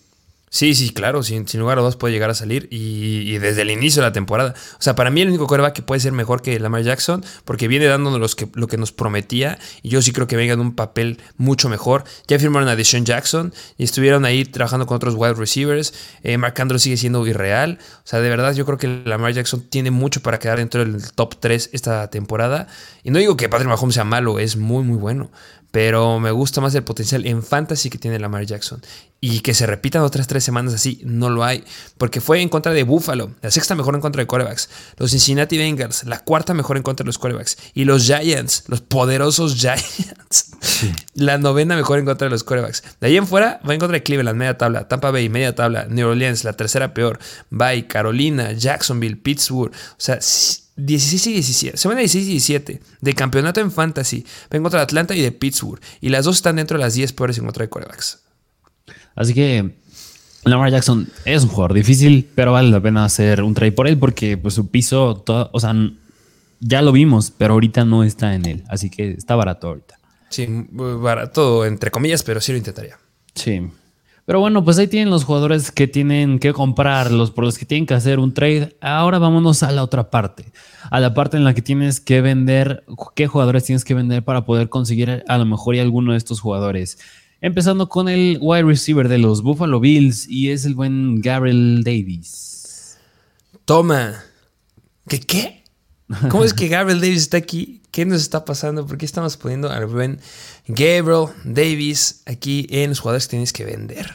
Sí, sí, claro, sin, lugar a dudas puede llegar a salir y, desde el inicio de la temporada. O sea, para mí el único coreback que puede ser mejor que Lamar Jackson, porque viene dándonos los que, lo que nos prometía y yo sí creo que venga en un papel mucho mejor. Ya firmaron a Deshaun Jackson y estuvieron ahí trabajando con otros wide receivers. Eh, Mark Andrews sigue siendo irreal. O sea, de verdad yo creo que Lamar Jackson tiene mucho para quedar dentro del top 3 esta temporada. Y no digo que Patrick Mahomes sea malo, es muy, muy bueno pero me gusta más el potencial en fantasy que tiene Lamar Jackson. Y que se repitan otras tres semanas así, no lo hay. Porque fue en contra de Buffalo, la sexta mejor en contra de corebacks. Los Cincinnati Bengals, la cuarta mejor en contra de los corebacks. Y los Giants, los poderosos Giants, la novena mejor en contra de los corebacks. De ahí en fuera va en contra de Cleveland, media tabla. Tampa Bay, media tabla. New Orleans, la tercera peor. Bye, Carolina, Jacksonville, Pittsburgh. O sea, 16 y 17, semana 16 y 17 de campeonato en fantasy. Ven contra Atlanta y de Pittsburgh. Y las dos están dentro de las 10 peores en contra de corebacks. Así que Lamar Jackson es un jugador difícil, pero vale la pena hacer un trade por él porque pues, su piso, o sea, ya lo vimos, pero ahorita no está en él. Así que está barato ahorita. Sí, barato entre comillas, pero sí lo intentaría. Sí. Pero bueno, pues ahí tienen los jugadores que tienen que comprar, los por los que tienen que hacer un trade. Ahora vámonos a la otra parte, a la parte en la que tienes que vender, qué jugadores tienes que vender para poder conseguir a lo mejor y alguno de estos jugadores. Empezando con el wide receiver de los Buffalo Bills y es el buen Gabriel Davis. Toma. ¿Qué qué? ¿Cómo es que Gabriel Davis está aquí? ¿Qué nos está pasando? ¿Por qué estamos poniendo al buen Gabriel Davis aquí en los jugadores que tienes que vender?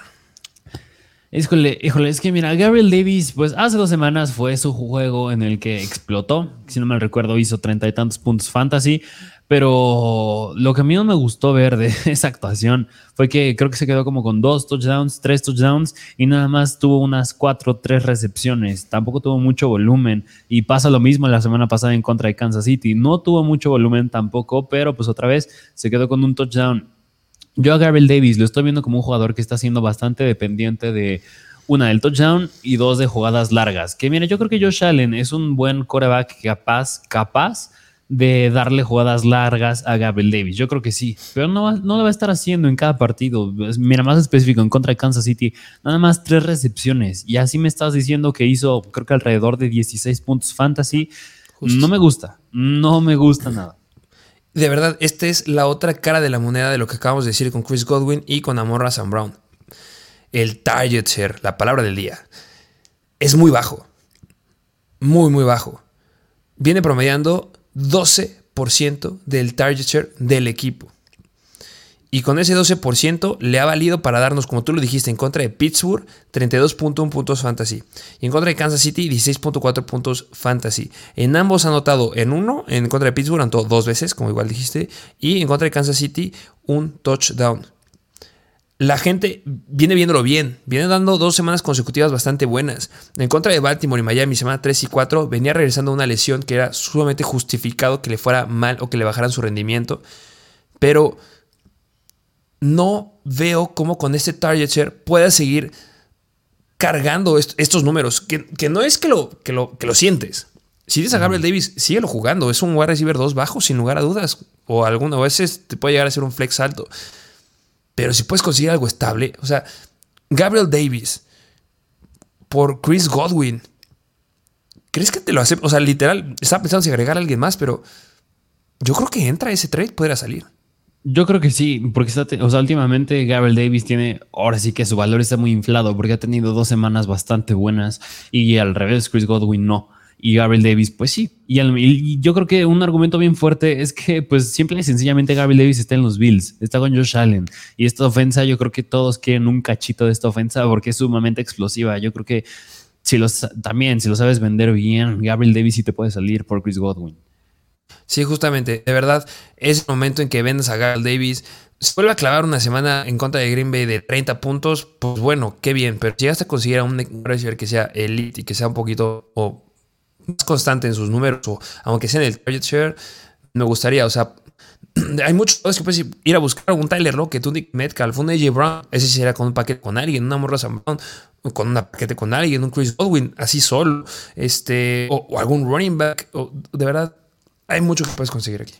Híjole, híjole, es que mira, Gabriel Davis, pues hace dos semanas fue su juego en el que explotó. Si no me recuerdo, hizo treinta y tantos puntos fantasy. Pero lo que a mí no me gustó ver de esa actuación fue que creo que se quedó como con dos touchdowns, tres touchdowns y nada más tuvo unas cuatro, tres recepciones. Tampoco tuvo mucho volumen y pasa lo mismo la semana pasada en contra de Kansas City. No tuvo mucho volumen tampoco, pero pues otra vez se quedó con un touchdown. Yo a Gabriel Davis lo estoy viendo como un jugador que está siendo bastante dependiente de una del touchdown y dos de jugadas largas. Que mira, yo creo que Josh Allen es un buen coreback capaz, capaz de darle jugadas largas a Gabriel Davis. Yo creo que sí, pero no, no lo va a estar haciendo en cada partido. Mira, más específico, en contra de Kansas City, nada más tres recepciones. Y así me estás diciendo que hizo, creo que alrededor de 16 puntos fantasy. No me gusta, no me gusta nada. De verdad, esta es la otra cara de la moneda de lo que acabamos de decir con Chris Godwin y con Amorra Sam Brown. El target share, la palabra del día, es muy bajo. Muy, muy bajo. Viene promediando 12% del target share del equipo. Y con ese 12% le ha valido para darnos, como tú lo dijiste, en contra de Pittsburgh, 32.1 puntos fantasy. Y en contra de Kansas City, 16.4 puntos fantasy. En ambos ha anotado en uno, en contra de Pittsburgh anotó dos veces, como igual dijiste. Y en contra de Kansas City, un touchdown la gente viene viéndolo bien, viene dando dos semanas consecutivas bastante buenas. En contra de Baltimore y Miami, semana 3 y 4, venía regresando una lesión que era sumamente justificado que le fuera mal o que le bajaran su rendimiento. Pero no veo cómo con este target share pueda seguir cargando estos números, que, no es que lo, que lo, que lo sientes. Si dices a Gabriel Davis, síguelo jugando, es un wide receiver 2 bajo, sin lugar a dudas, o alguna veces te puede llegar a ser un flex alto. Pero si puedes conseguir algo estable, o sea, Gabriel Davis por Chris Godwin, ¿crees que te lo hace? O sea, literal, estaba pensando si agregar a alguien más, pero yo creo que entra ese trade, podría salir. Yo creo que sí, porque está, o sea, últimamente Gabriel Davis tiene, ahora sí que su valor está muy inflado, porque ha tenido dos semanas bastante buenas y al revés, Chris Godwin no. Y Gabriel Davis, pues sí. Y, yo creo que un argumento bien fuerte es que, pues, simple y sencillamente Gabriel Davis está en los Bills, está con Josh Allen. Y esta ofensa, yo creo que todos quieren un cachito de esta ofensa porque es sumamente explosiva. Yo creo que si los, también, si lo sabes vender bien, Gabriel Davis sí te puede salir por Chris Godwin. Sí, justamente, de verdad, es el momento en que vendas a Gabriel Davis. Si vuelve a clavar una semana en contra de Green Bay de 30 puntos, pues bueno, qué bien. Pero si llegaste a conseguir a un receiver que sea elite y que sea un poquito más constante en sus números, o aunque sea en el target share, me gustaría, o sea, hay muchos que puedes ir a buscar un Tyler Lockett, un Nick Metcalf, un AJ Brown. Ese sería con un paquete con alguien, una Morra Brown, con un paquete con alguien, un Chris Godwin, así solo, este, o, algún running back. de verdad, hay mucho que puedes conseguir aquí.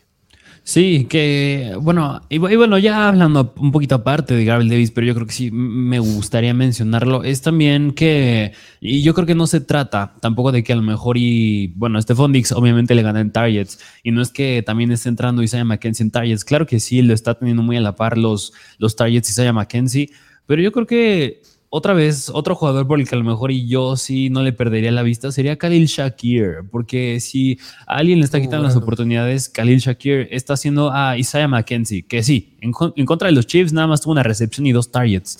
Sí, que bueno, y, bueno, ya hablando un poquito aparte de Gabriel Davis, pero yo creo que sí me gustaría mencionarlo, es también que, y yo creo que no se trata tampoco de que a lo mejor, y bueno, Stephon Dix obviamente le gana en targets, y no es que también esté entrando Isaiah McKenzie en targets, claro que sí, lo está teniendo muy a la par los, los targets Isaiah McKenzie, pero yo creo que otra vez, otro jugador por el que a lo mejor y yo sí no le perdería la vista sería Khalil Shakir, porque si a alguien le está quitando las oportunidades, Khalil Shakir está haciendo a Isaiah McKenzie, que sí, en, contra de los Chiefs nada más tuvo una recepción y dos targets.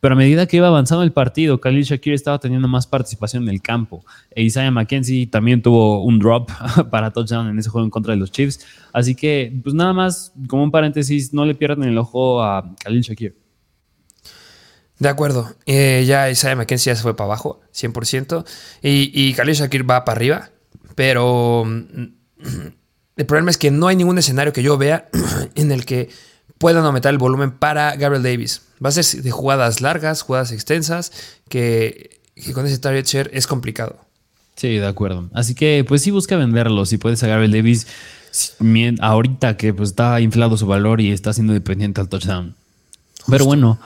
Pero a medida que iba avanzando el partido, Khalil Shakir estaba teniendo más participación en el campo. E Isaiah McKenzie también tuvo un drop para touchdown en ese juego en contra de los Chiefs. Así que, pues nada más, como un paréntesis, no le pierdan el ojo a Khalil Shakir. De acuerdo. Eh, ya Isaiah McKenzie ya se fue para abajo, 100%. Y, y Khalil Shakir va para arriba. Pero mm, el problema es que no hay ningún escenario que yo vea en el que puedan aumentar el volumen para Gabriel Davis. Va a ser de jugadas largas, jugadas extensas, que, con ese target share es complicado. Sí, de acuerdo. Así que pues sí busca venderlo. Si puedes a Gabriel Davis ahorita que pues está inflado su valor y está siendo dependiente al touchdown. Pero bueno.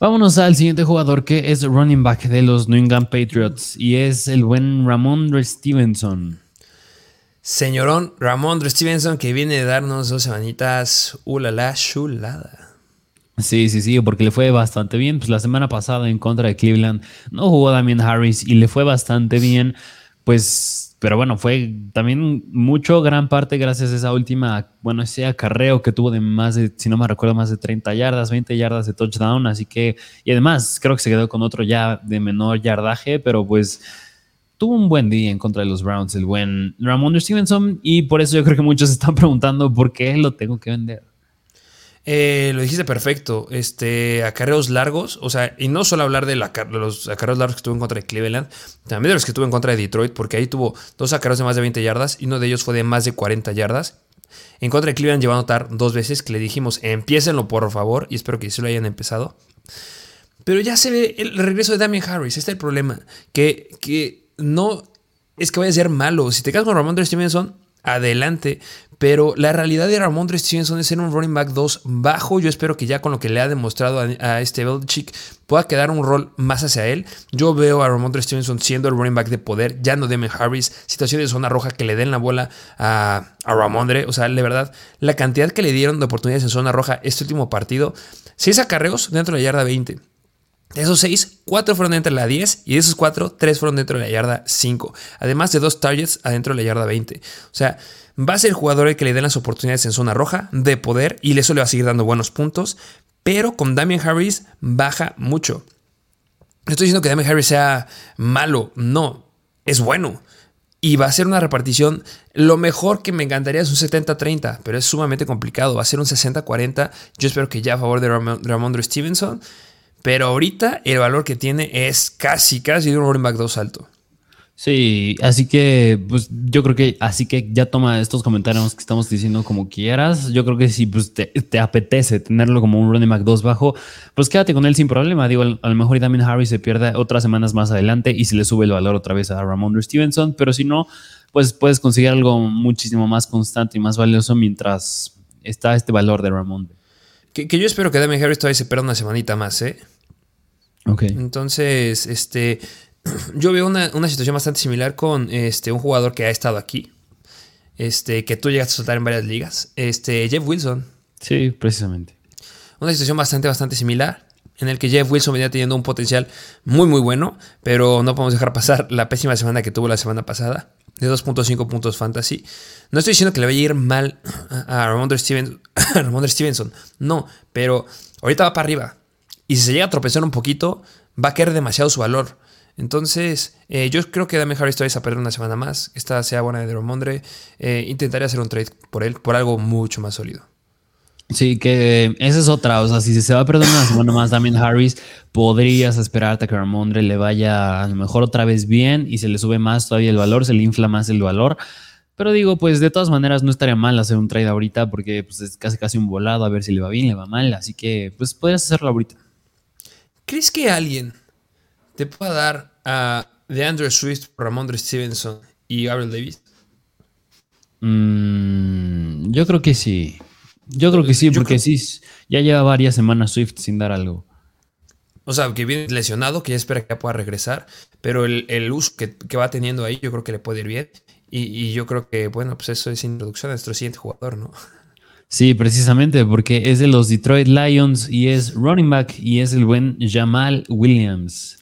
Vámonos al siguiente jugador que es running back de los New England Patriots y es el buen Ramondre Stevenson. Señorón Ramondre Stevenson que viene de darnos dos semanitas, ulala, chulada. Sí, sí, sí, porque le fue bastante bien. Pues la semana pasada en contra de Cleveland no jugó Damien Harris y le fue bastante bien. Pues pero bueno, fue también mucho, gran parte gracias a esa última, bueno, ese acarreo que tuvo de más de, si no me recuerdo, más de 30 yardas, 20 yardas de touchdown. Así que, y además creo que se quedó con otro ya de menor yardaje, pero pues tuvo un buen día en contra de los Browns, el buen Ramon Stevenson. Y por eso yo creo que muchos están preguntando por qué lo tengo que vender. Eh, lo dijiste perfecto. Este, acarreos largos, o sea, y no solo hablar de, los acarreos largos que tuvo en contra de Cleveland, también de los que tuvo en contra de Detroit, porque ahí tuvo dos acarreos de más de 20 yardas y uno de ellos fue de más de 40 yardas. En contra de Cleveland llevó a anotar dos veces que le dijimos, empiecenlo por favor, y espero que sí lo hayan empezado. Pero ya se ve el regreso de Damien Harris, este es el problema, que, que no es que vaya a ser malo. Si te quedas con Ramón Stevenson, adelante. Pero la realidad de Ramondre Stevenson es ser un running back 2 bajo. Yo espero que ya con lo que le ha demostrado a, este Belichick pueda quedar un rol más hacia él. Yo veo a Ramondre Stevenson siendo el running back de poder, ya no Demian Harris. Situaciones de zona roja que le den la bola a, a Ramondre. O sea, de verdad, la cantidad que le dieron de oportunidades en zona roja este último partido. 6 acarreos dentro de la yarda 20. De esos 6, 4 fueron dentro de la 10 y de esos 4, 3 fueron dentro de la yarda 5. Además de dos targets adentro de la yarda 20. O sea, va a ser el jugador el que le den las oportunidades en zona roja de poder y eso le va a seguir dando buenos puntos. Pero con Damian Harris baja mucho. No estoy diciendo que Damian Harris sea malo, no, es bueno. Y va a ser una repartición. Lo mejor que me encantaría es un 70-30, pero es sumamente complicado. Va a ser un 60-40. Yo espero que ya a favor de Ramondre Stevenson. Pero ahorita el valor que tiene es casi, casi de un running back 2 alto. Sí, así que pues yo creo que así que ya toma estos comentarios que estamos diciendo como quieras. Yo creo que si pues, te, apetece tenerlo como un running back 2 bajo, pues quédate con él sin problema. Digo, a lo mejor también Harry se pierde otras semanas más adelante y se le sube el valor otra vez a Ramondre Stevenson, pero si no, pues puedes conseguir algo muchísimo más constante y más valioso mientras está este valor de Ramondre. Que, yo espero que Damien Harris todavía se pierda una semanita más, ¿eh? Ok. Entonces, este, yo veo una, situación bastante similar con este, un jugador que ha estado aquí, este, que tú llegaste a soltar en varias ligas, este, Jeff Wilson. Sí, precisamente. Una situación bastante, bastante similar, en el que Jeff Wilson venía teniendo un potencial muy, muy bueno, pero no podemos dejar pasar la pésima semana que tuvo la semana pasada, de 2.5 puntos fantasy. No estoy diciendo que le vaya a ir mal a Ramondre Stevenson, Stevenson, no, pero ahorita va para arriba. Y si se llega a tropezar un poquito, va a caer demasiado su valor. Entonces, eh, yo creo que Dame Harris todavía a perder una semana más. Esta sea buena de Romondre. Eh, intentaría hacer un trade por él, por algo mucho más sólido. Sí, que esa es otra. O sea, si se va a perder una semana más Damien Harris, podrías esperarte a que Ramondre le vaya a lo mejor otra vez bien y se le sube más todavía el valor, se le infla más el valor. Pero digo, pues de todas maneras no estaría mal hacer un trade ahorita porque pues, es casi casi un volado a ver si le va bien, le va mal. Así que pues podrías hacerlo ahorita. ¿Crees que alguien te pueda dar a DeAndre Swift, Ramondre Stevenson y Gabriel Davis? Mm, yo creo que sí. Yo creo que sí, porque sí, ya lleva varias semanas Swift sin dar algo. O sea, que viene lesionado, que ya espera que pueda regresar, pero el, uso que, va teniendo ahí yo creo que le puede ir bien. Y, yo creo que, bueno, pues eso es introducción a nuestro siguiente jugador, ¿no? Sí, precisamente, porque es de los Detroit Lions y es running back y es el buen Jamal Williams.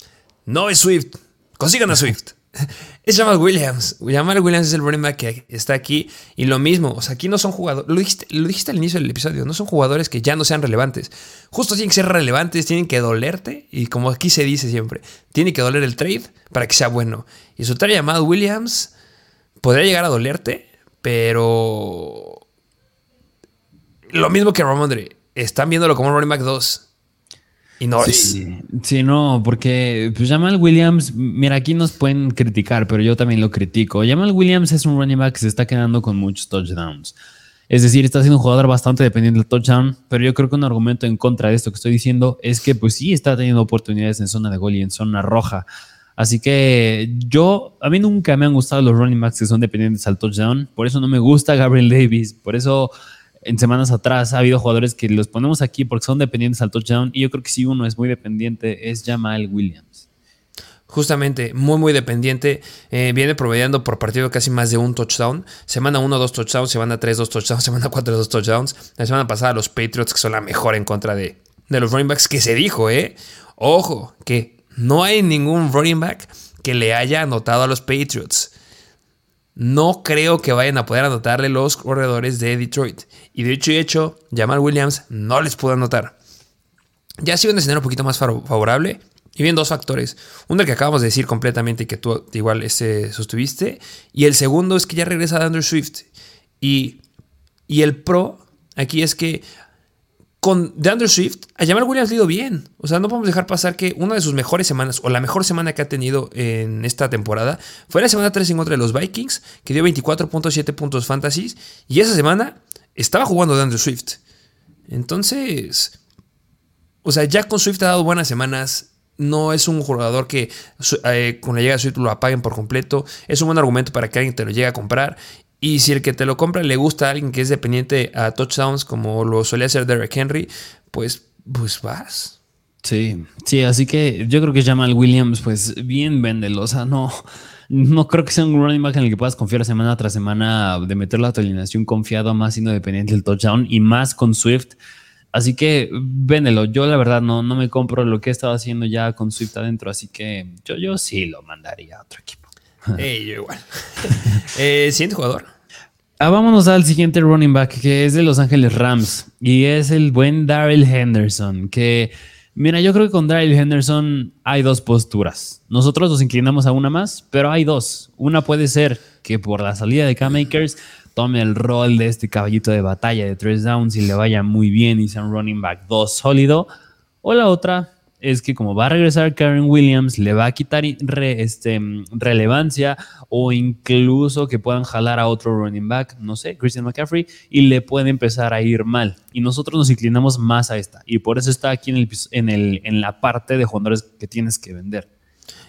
No es Swift. Consigan a Swift. Es Jamal Williams. Jamal Williams es el running back que está aquí. Y lo mismo, o sea, aquí no son jugadores. Lo dijiste, al inicio del episodio, no son jugadores que ya no sean relevantes. Justo tienen que ser relevantes, tienen que dolerte. Y como aquí se dice siempre, tiene que doler el trade para que sea bueno. Y su trade Jamal Williams podría llegar a dolerte, pero. Lo mismo que Ramondre. Están viéndolo como un running back 2. Y no sí, Sí, no, porque pues, Jamal Williams, mira, aquí nos pueden criticar, pero yo también lo critico. Jamal Williams es un running back que se está quedando con muchos touchdowns. Es decir, está siendo un jugador bastante dependiente del touchdown, pero yo creo que un argumento en contra de esto que estoy diciendo es que pues sí está teniendo oportunidades en zona de gol y en zona roja. Así que yo, a mí nunca me han gustado los running backs que son dependientes al touchdown, por eso no me gusta Gabriel Davis, por eso en semanas atrás ha habido jugadores que los ponemos aquí porque son dependientes al touchdown y yo creo que si uno es muy dependiente es Jamal Williams. Justamente, muy muy dependiente. Eh, viene promediando por partido casi más de un touchdown. Semana 1, 2 touchdowns, semana 3, 2 touchdowns, semana 4, 2 touchdowns. La semana pasada los Patriots, que son la mejor en contra de, de los running backs, que se dijo, ¿eh? Ojo, que no hay ningún running back que le haya anotado a los Patriots. No creo que vayan a poder anotarle los corredores de Detroit. Y de hecho y hecho, Jamal Williams no les pudo anotar. Ya sido un escenario un poquito más favorable. Y bien, dos factores. Uno el que acabamos de decir completamente y que tú igual ese sostuviste. Y el segundo es que ya regresa Andrew Swift. Y, y el pro aquí es que con DeAndre Swift, a Jamal Williams le ha ido bien. O sea, no podemos dejar pasar que una de sus mejores semanas, o la mejor semana que ha tenido en esta temporada, fue la semana 3 en contra de los Vikings, que dio 24.7 puntos fantasy. Y esa semana estaba jugando DeAndre Swift. Entonces, o sea, ya con Swift ha dado buenas semanas. No es un jugador que eh, con la llegada de Swift lo apaguen por completo. Es un buen argumento para que alguien te lo llegue a comprar. Y si el que te lo compra le gusta a alguien que es dependiente a touchdowns, como lo solía hacer Derek Henry, pues, pues vas. Sí, sí, así que yo creo que Jamal Williams, pues bien véndelo. O sea, no, no creo que sea un running back en el que puedas confiar semana tras semana de meter la alineación confiado, más siendo dependiente del touchdown y más con Swift. Así que véndelo. Yo la verdad no, no me compro lo que he estado haciendo ya con Swift adentro, así que yo, yo sí lo mandaría a otro equipo. yo igual. eh, siguiente jugador. Ah, vámonos al siguiente running back que es de Los Ángeles Rams y es el buen Daryl Henderson. Que, mira, yo creo que con Daryl Henderson hay dos posturas. Nosotros nos inclinamos a una más, pero hay dos. Una puede ser que por la salida de K-Makers tome el rol de este caballito de batalla de tres downs y le vaya muy bien y sea un running back 2 sólido. O la otra es que como va a regresar Karen Williams, le va a quitar este, relevancia o incluso que puedan jalar a otro running back, no sé, Christian McCaffrey, y le puede empezar a ir mal. Y nosotros nos inclinamos más a esta. Y por eso está aquí en la parte de jugadores que tienes que vender.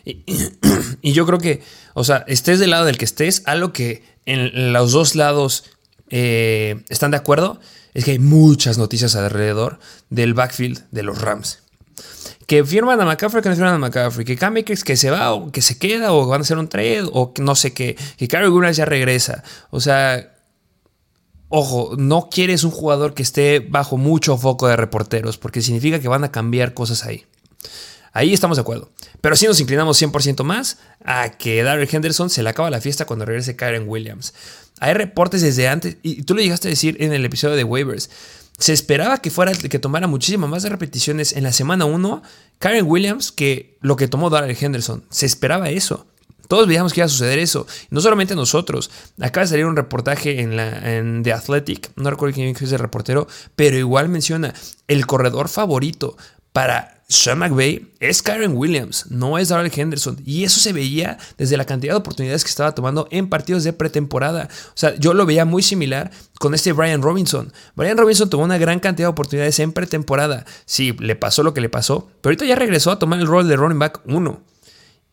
Y, yo creo que, o sea, estés del lado del que estés, algo que en los dos lados eh, están de acuerdo, es que hay muchas noticias alrededor del backfield de los Rams que firman a McCaffrey, que no firman a McCaffrey, que Cam que se va o que se queda o van a hacer un trade o no sé qué, que Carrie Williams ya regresa. O sea, ojo, no quieres un jugador que esté bajo mucho foco de reporteros porque significa que van a cambiar cosas ahí. Ahí estamos de acuerdo. Pero sí nos inclinamos 100% más a que Darrell Henderson se le acaba la fiesta cuando regrese Karen Williams. Hay reportes desde antes, y tú lo llegaste a decir en el episodio de waivers, Se esperaba que fuera que tomara muchísimas más repeticiones en la semana 1, Karen Williams, que lo que tomó Darrell Henderson. Se esperaba eso. Todos veíamos que iba a suceder eso. No solamente nosotros. Acaba de salir un reportaje en, la, The Athletic. No recuerdo quién es el reportero. Pero igual menciona el corredor favorito para Sean McVay es Karen Williams, no es Darrell Henderson. Y eso se veía desde la cantidad de oportunidades que estaba tomando en partidos de pretemporada. O sea, yo lo veía muy similar con este Brian Robinson. Brian Robinson tomó una gran cantidad de oportunidades en pretemporada. Sí, le pasó lo que le pasó, pero ahorita ya regresó a tomar el rol de running back 1.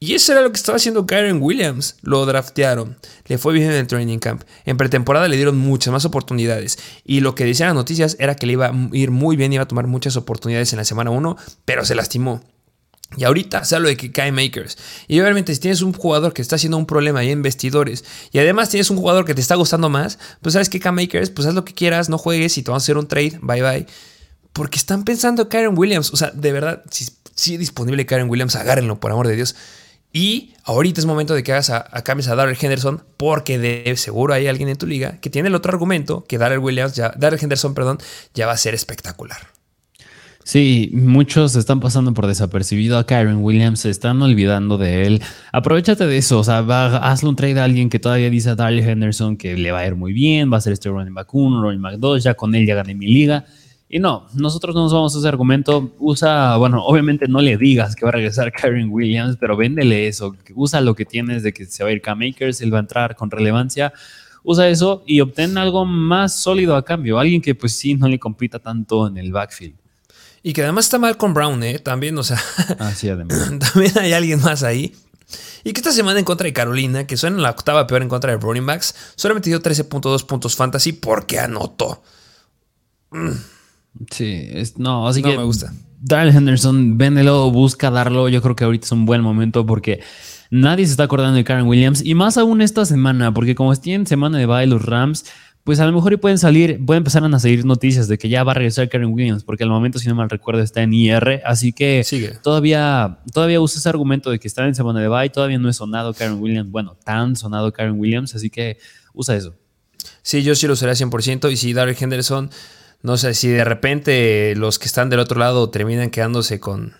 Y eso era lo que estaba haciendo Karen Williams. Lo draftearon. Le fue bien en el training camp. En pretemporada le dieron muchas más oportunidades. Y lo que decían las noticias era que le iba a ir muy bien, iba a tomar muchas oportunidades en la semana 1, pero se lastimó. Y ahorita se habla de que cae Makers. Y obviamente si tienes un jugador que está haciendo un problema ahí en vestidores y además tienes un jugador que te está gustando más, pues sabes que K Makers, pues haz lo que quieras, no juegues y te vamos a hacer un trade, bye bye. Porque están pensando Karen Williams. O sea, de verdad, si, si es disponible Karen Williams, agárrenlo, por amor de Dios. Y ahorita es momento de que hagas a, a cambies a Darrell Henderson, porque de seguro hay alguien en tu liga que tiene el otro argumento que Darrell Williams, ya, Darrell Henderson, perdón, ya va a ser espectacular. Sí, muchos están pasando por desapercibido a Kyron Williams, se están olvidando de él. Aprovechate de eso, o sea, hazle un trade a alguien que todavía dice a Darrell Henderson que le va a ir muy bien, va a ser este running back 1, running back 2, ya con él ya gané mi liga. Y no, nosotros no nos vamos a ese argumento. Usa, bueno, obviamente no le digas que va a regresar Karen Williams, pero véndele eso. Usa lo que tienes de que se va a ir K-Makers, él va a entrar con relevancia. Usa eso y obtén algo más sólido a cambio. Alguien que pues sí no le compita tanto en el backfield. Y que además está mal con Brown, ¿eh? También, o sea. Ah, sí, además. también hay alguien más ahí. Y que esta semana en contra de Carolina, que suena la octava peor en contra de running backs, solamente dio 13.2 puntos fantasy porque anotó. Mm. Sí, no, así no que. me gusta. Darrell Henderson, véndelo, busca darlo. Yo creo que ahorita es un buen momento porque nadie se está acordando de Karen Williams y más aún esta semana, porque como tienen semana de bye los Rams, pues a lo mejor pueden salir, pueden empezar a salir noticias de que ya va a regresar Karen Williams, porque al momento, si no mal recuerdo, está en IR, así que Sigue. todavía todavía usa ese argumento de que está en semana de bye, todavía no es sonado Karen Williams, bueno, tan sonado Karen Williams, así que usa eso. Sí, yo sí lo usaría 100% y si Darrell Henderson no sé, si de repente los que están del otro lado terminan quedándose con,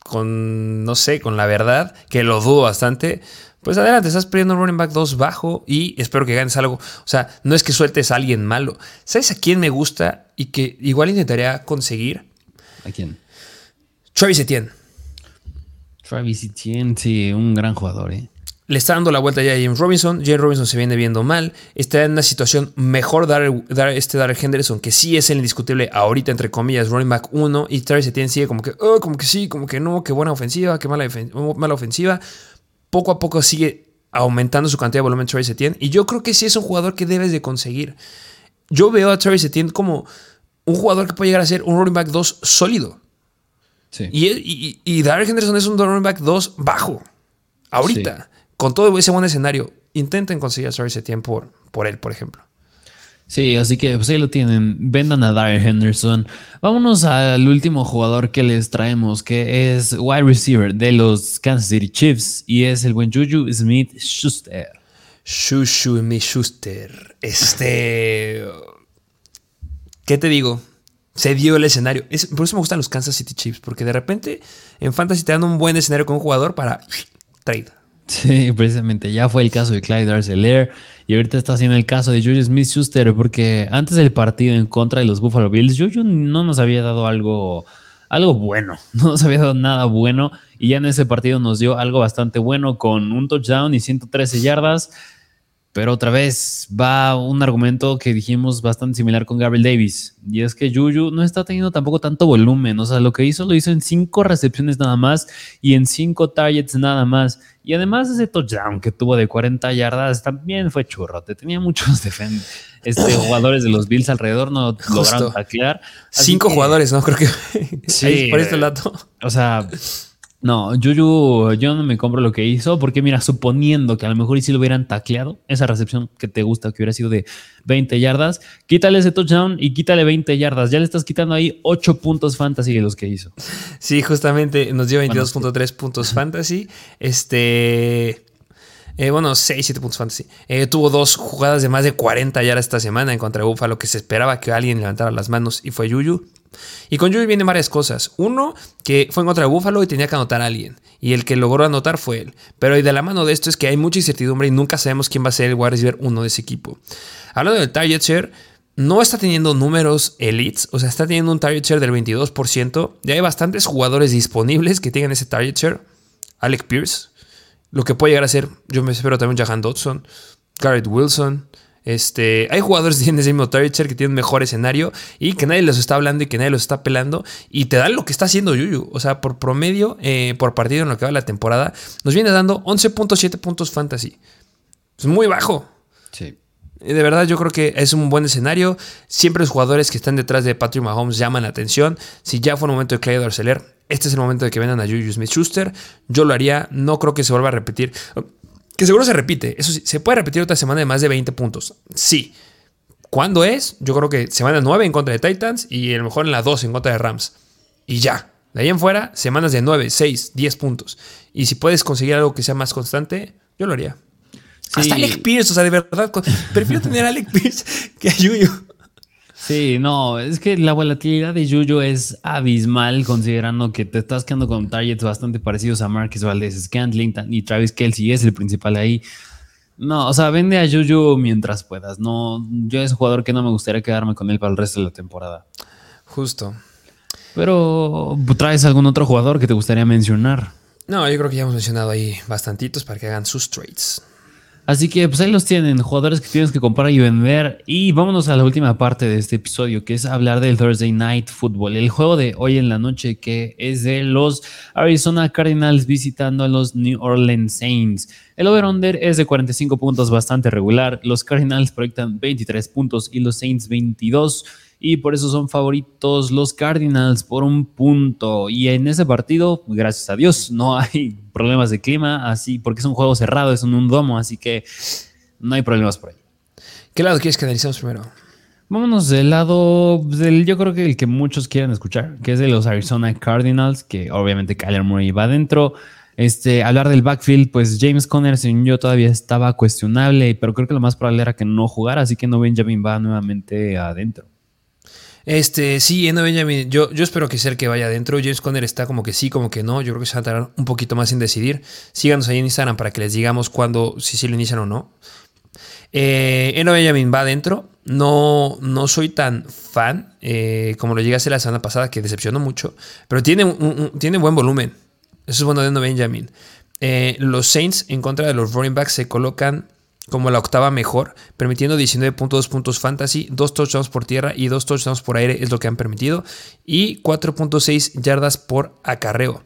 con, no sé, con la verdad, que lo dudo bastante, pues adelante, estás perdiendo un running back 2 bajo y espero que ganes algo. O sea, no es que sueltes a alguien malo. ¿Sabes a quién me gusta y que igual intentaría conseguir? ¿A quién? Travis Etienne. Travis Etienne, sí, un gran jugador, ¿eh? Le está dando la vuelta ya a James Robinson. James Robinson se viene viendo mal. Está en una situación mejor dar, dar este Darrell Henderson, que sí es el indiscutible ahorita, entre comillas, running back 1. Y Travis Etienne sigue como que, oh, como que sí, como que no, qué buena ofensiva, qué mala, mala ofensiva. Poco a poco sigue aumentando su cantidad de volumen Travis Etienne. Y yo creo que sí es un jugador que debes de conseguir. Yo veo a Travis Etienne como un jugador que puede llegar a ser un running back 2 sólido. Sí. Y, y, y Darrell Henderson es un running back 2 bajo. Ahorita. Sí con todo ese buen escenario, intenten conseguir a Travis Etienne por, por él, por ejemplo. Sí, así que pues ahí lo tienen. Vendan a Darrell Henderson. Vámonos al último jugador que les traemos, que es wide receiver de los Kansas City Chiefs y es el buen Juju Smith Schuster. Juju Smith Schuster. Este. ¿Qué te digo? Se dio el escenario. Es, por eso me gustan los Kansas City Chiefs, porque de repente en Fantasy te dan un buen escenario con un jugador para trade. Sí, precisamente. Ya fue el caso de Clyde Arcelor y ahorita está haciendo el caso de Juju Smith Schuster porque antes del partido en contra de los Buffalo Bills, Juju no nos había dado algo, algo bueno. No nos había dado nada bueno y ya en ese partido nos dio algo bastante bueno con un touchdown y 113 yardas. Pero otra vez va un argumento que dijimos bastante similar con Gabriel Davis. Y es que Juju no está teniendo tampoco tanto volumen. O sea, lo que hizo lo hizo en cinco recepciones nada más y en cinco targets nada más. Y además ese touchdown que tuvo de 40 yardas también fue churrote. Tenía muchos este, jugadores de los Bills alrededor, no Justo. lograron taclear. Cinco que, jugadores, ¿no? Creo que sí, por este lado. O sea, no, Juju, yo no me compro lo que hizo, porque mira, suponiendo que a lo mejor y si lo hubieran tacleado, esa recepción que te gusta, que hubiera sido de 20 yardas, quítale ese touchdown y quítale 20 yardas. Ya le estás quitando ahí 8 puntos fantasy de los que hizo. Sí, justamente nos dio 22.3 bueno, puntos fantasy. Este. Eh, bueno, 6, 7 puntos fantasy. Eh, tuvo dos jugadas de más de 40 ya esta semana en contra de Buffalo que se esperaba que alguien levantara las manos y fue Yuyu. Y con Yuyu vienen varias cosas. Uno, que fue en contra de Buffalo y tenía que anotar a alguien. Y el que logró anotar fue él. Pero de la mano de esto es que hay mucha incertidumbre y nunca sabemos quién va a ser el wide receiver uno de ese equipo. Hablando del target share, no está teniendo números elites, o sea, está teniendo un target share del 22%. Ya hay bastantes jugadores disponibles que tengan ese target share. Alec Pierce, lo que puede llegar a ser, yo me espero también Jahan Dodson, Garrett Wilson. Este, hay jugadores tienen ese mismo que tienen mejor escenario y que nadie los está hablando y que nadie los está pelando y te dan lo que está haciendo Yuyu. O sea, por promedio, eh, por partido en lo que va la temporada, nos viene dando 11.7 puntos fantasy. Es muy bajo. Sí. De verdad, yo creo que es un buen escenario. Siempre los jugadores que están detrás de Patrick Mahomes llaman la atención. Si ya fue el momento de Clyde Arcelor, este es el momento de que vendan a Juju Smith Schuster. Yo lo haría. No creo que se vuelva a repetir. Que seguro se repite. Eso sí, se puede repetir otra semana de más de 20 puntos. Sí. ¿Cuándo es? Yo creo que semana 9 en contra de Titans y a lo mejor en la 2 en contra de Rams. Y ya. De ahí en fuera, semanas de 9, 6, 10 puntos. Y si puedes conseguir algo que sea más constante, yo lo haría. Hasta Alec Pierce, o sea, de verdad, prefiero tener a Alec Pierce que a Yuyu. Sí, no, es que la volatilidad de Yuyu es abismal considerando que te estás quedando con targets bastante parecidos a Marcus Valdez Scantling y Travis Kelsey es el principal ahí. No, o sea, vende a Yuyu mientras puedas. No, yo es un jugador que no me gustaría quedarme con él para el resto de la temporada. Justo. Pero, ¿traes algún otro jugador que te gustaría mencionar? No, yo creo que ya hemos mencionado ahí bastantitos para que hagan sus trades. Así que pues ahí los tienen, jugadores que tienes que comprar y vender. Y vámonos a la última parte de este episodio, que es hablar del Thursday Night Football, el juego de hoy en la noche que es de los Arizona Cardinals visitando a los New Orleans Saints. El over-under es de 45 puntos, bastante regular. Los Cardinals proyectan 23 puntos y los Saints 22 y por eso son favoritos los Cardinals por un punto. Y en ese partido, gracias a Dios, no hay problemas de clima, así porque es un juego cerrado, es un domo, así que no hay problemas por ahí. ¿Qué lado quieres que analicemos primero? Vámonos del lado del, yo creo que el que muchos quieren escuchar, que es de los Arizona Cardinals, que obviamente Kyler Murray va adentro. Este, hablar del backfield, pues James Conner, según yo, todavía estaba cuestionable, pero creo que lo más probable era que no jugara, así que no Benjamin va nuevamente adentro. Este, sí, Eno Benjamin, yo, yo espero que sea el que vaya adentro. James Conner está como que sí, como que no. Yo creo que se va a tardar un poquito más en decidir. Síganos ahí en Instagram para que les digamos cuándo, si sí lo inician o no. Eh, Eno Benjamin va adentro. No, no soy tan fan eh, como lo llegué a la semana pasada, que decepcionó mucho. Pero tiene, tiene buen volumen. Eso es bueno de Eno Benjamin. Eh, los Saints en contra de los running backs se colocan como la octava mejor, permitiendo 19.2 puntos fantasy, 2 touchdowns por tierra y 2 touchdowns por aire es lo que han permitido, y 4.6 yardas por acarreo.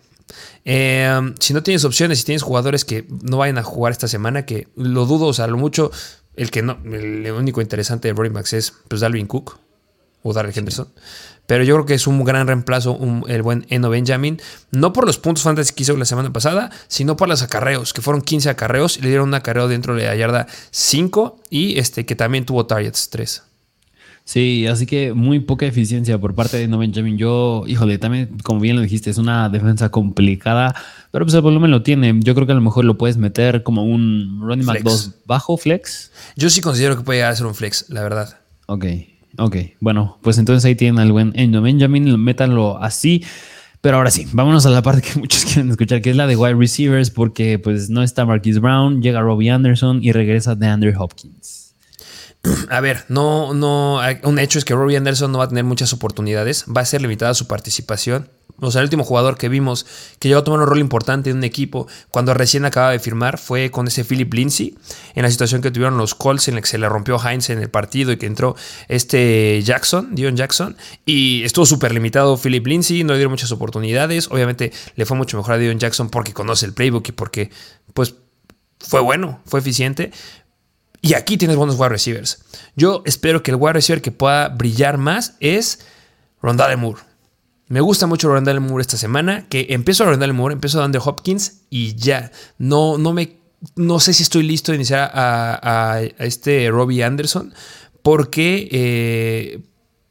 Eh, si no tienes opciones, si tienes jugadores que no vayan a jugar esta semana, que lo dudo, o sea, lo mucho, el que no, el único interesante de running backs es pues Dalvin Cook o Darrell Henderson. Pero yo creo que es un gran reemplazo el buen Eno Benjamin. No por los puntos fantasy que hizo la semana pasada, sino por los acarreos, que fueron 15 acarreos y le dieron un acarreo dentro de la yarda 5 y este que también tuvo targets 3. Sí, así que muy poca eficiencia por parte de No Benjamin. Yo, híjole, también, como bien lo dijiste, es una defensa complicada, pero pues el volumen lo tiene. Yo creo que a lo mejor lo puedes meter como un running back 2 bajo flex. Yo sí considero que puede llegar a ser un flex, la verdad. Ok, Ok, bueno, pues entonces ahí tienen al buen Endo Benjamin, métanlo así. Pero ahora sí, vámonos a la parte que muchos quieren escuchar, que es la de wide receivers, porque pues no está Marquis Brown, llega Robbie Anderson y regresa de Andrew Hopkins. A ver, no, no, un hecho es que Robbie Anderson no va a tener muchas oportunidades, va a ser limitada su participación. O sea, el último jugador que vimos que llegó a tomar un rol importante en un equipo cuando recién acaba de firmar fue con ese Philip Lindsay, en la situación que tuvieron los Colts en la que se le rompió Heinz en el partido y que entró este Jackson, Dion Jackson, y estuvo súper limitado Philip Lindsay, no le dieron muchas oportunidades. Obviamente le fue mucho mejor a Dion Jackson porque conoce el playbook y porque, pues, fue bueno, fue eficiente, y aquí tienes buenos wide receivers. Yo espero que el wide receiver que pueda brillar más es Rondale Moore. Me gusta mucho Rondale Moore esta semana, que empiezo a Rondale Moore, empiezo a Andrew Hopkins y ya. No, no me no sé si estoy listo de iniciar a, este Robbie Anderson porque eh,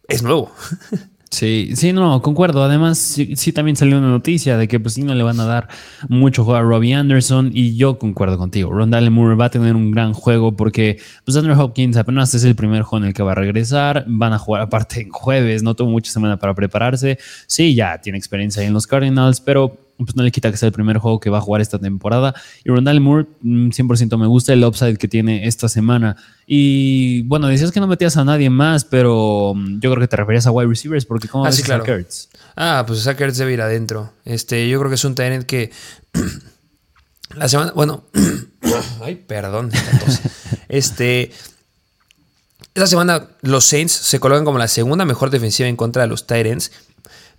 es nuevo. Sí, sí, no, concuerdo. Además, sí, también salió una noticia de que pues sí no le van a dar mucho juego a Robbie Anderson y yo concuerdo contigo. Rondale Moore va a tener un gran juego porque pues Andrew Hopkins apenas es el primer juego en el que va a regresar. Van a jugar aparte en jueves, no tuvo mucha semana para prepararse. Sí, ya tiene experiencia ahí en los Cardinals, pero pues no le quita que sea el primer juego que va a jugar esta temporada. Y Rondale Moore, 100% mm, me gusta el upside que tiene esta semana. Y bueno, decías que no metías a nadie más, pero mm, yo creo que te referías a wide receivers, porque ¿cómo ah, ves sí, claro. Ah, pues Zach debe ir adentro. Este, yo creo que es un talent que la semana, bueno, ay, perdón, este, esta semana los Saints se colocan como la segunda mejor defensiva en contra de los Titans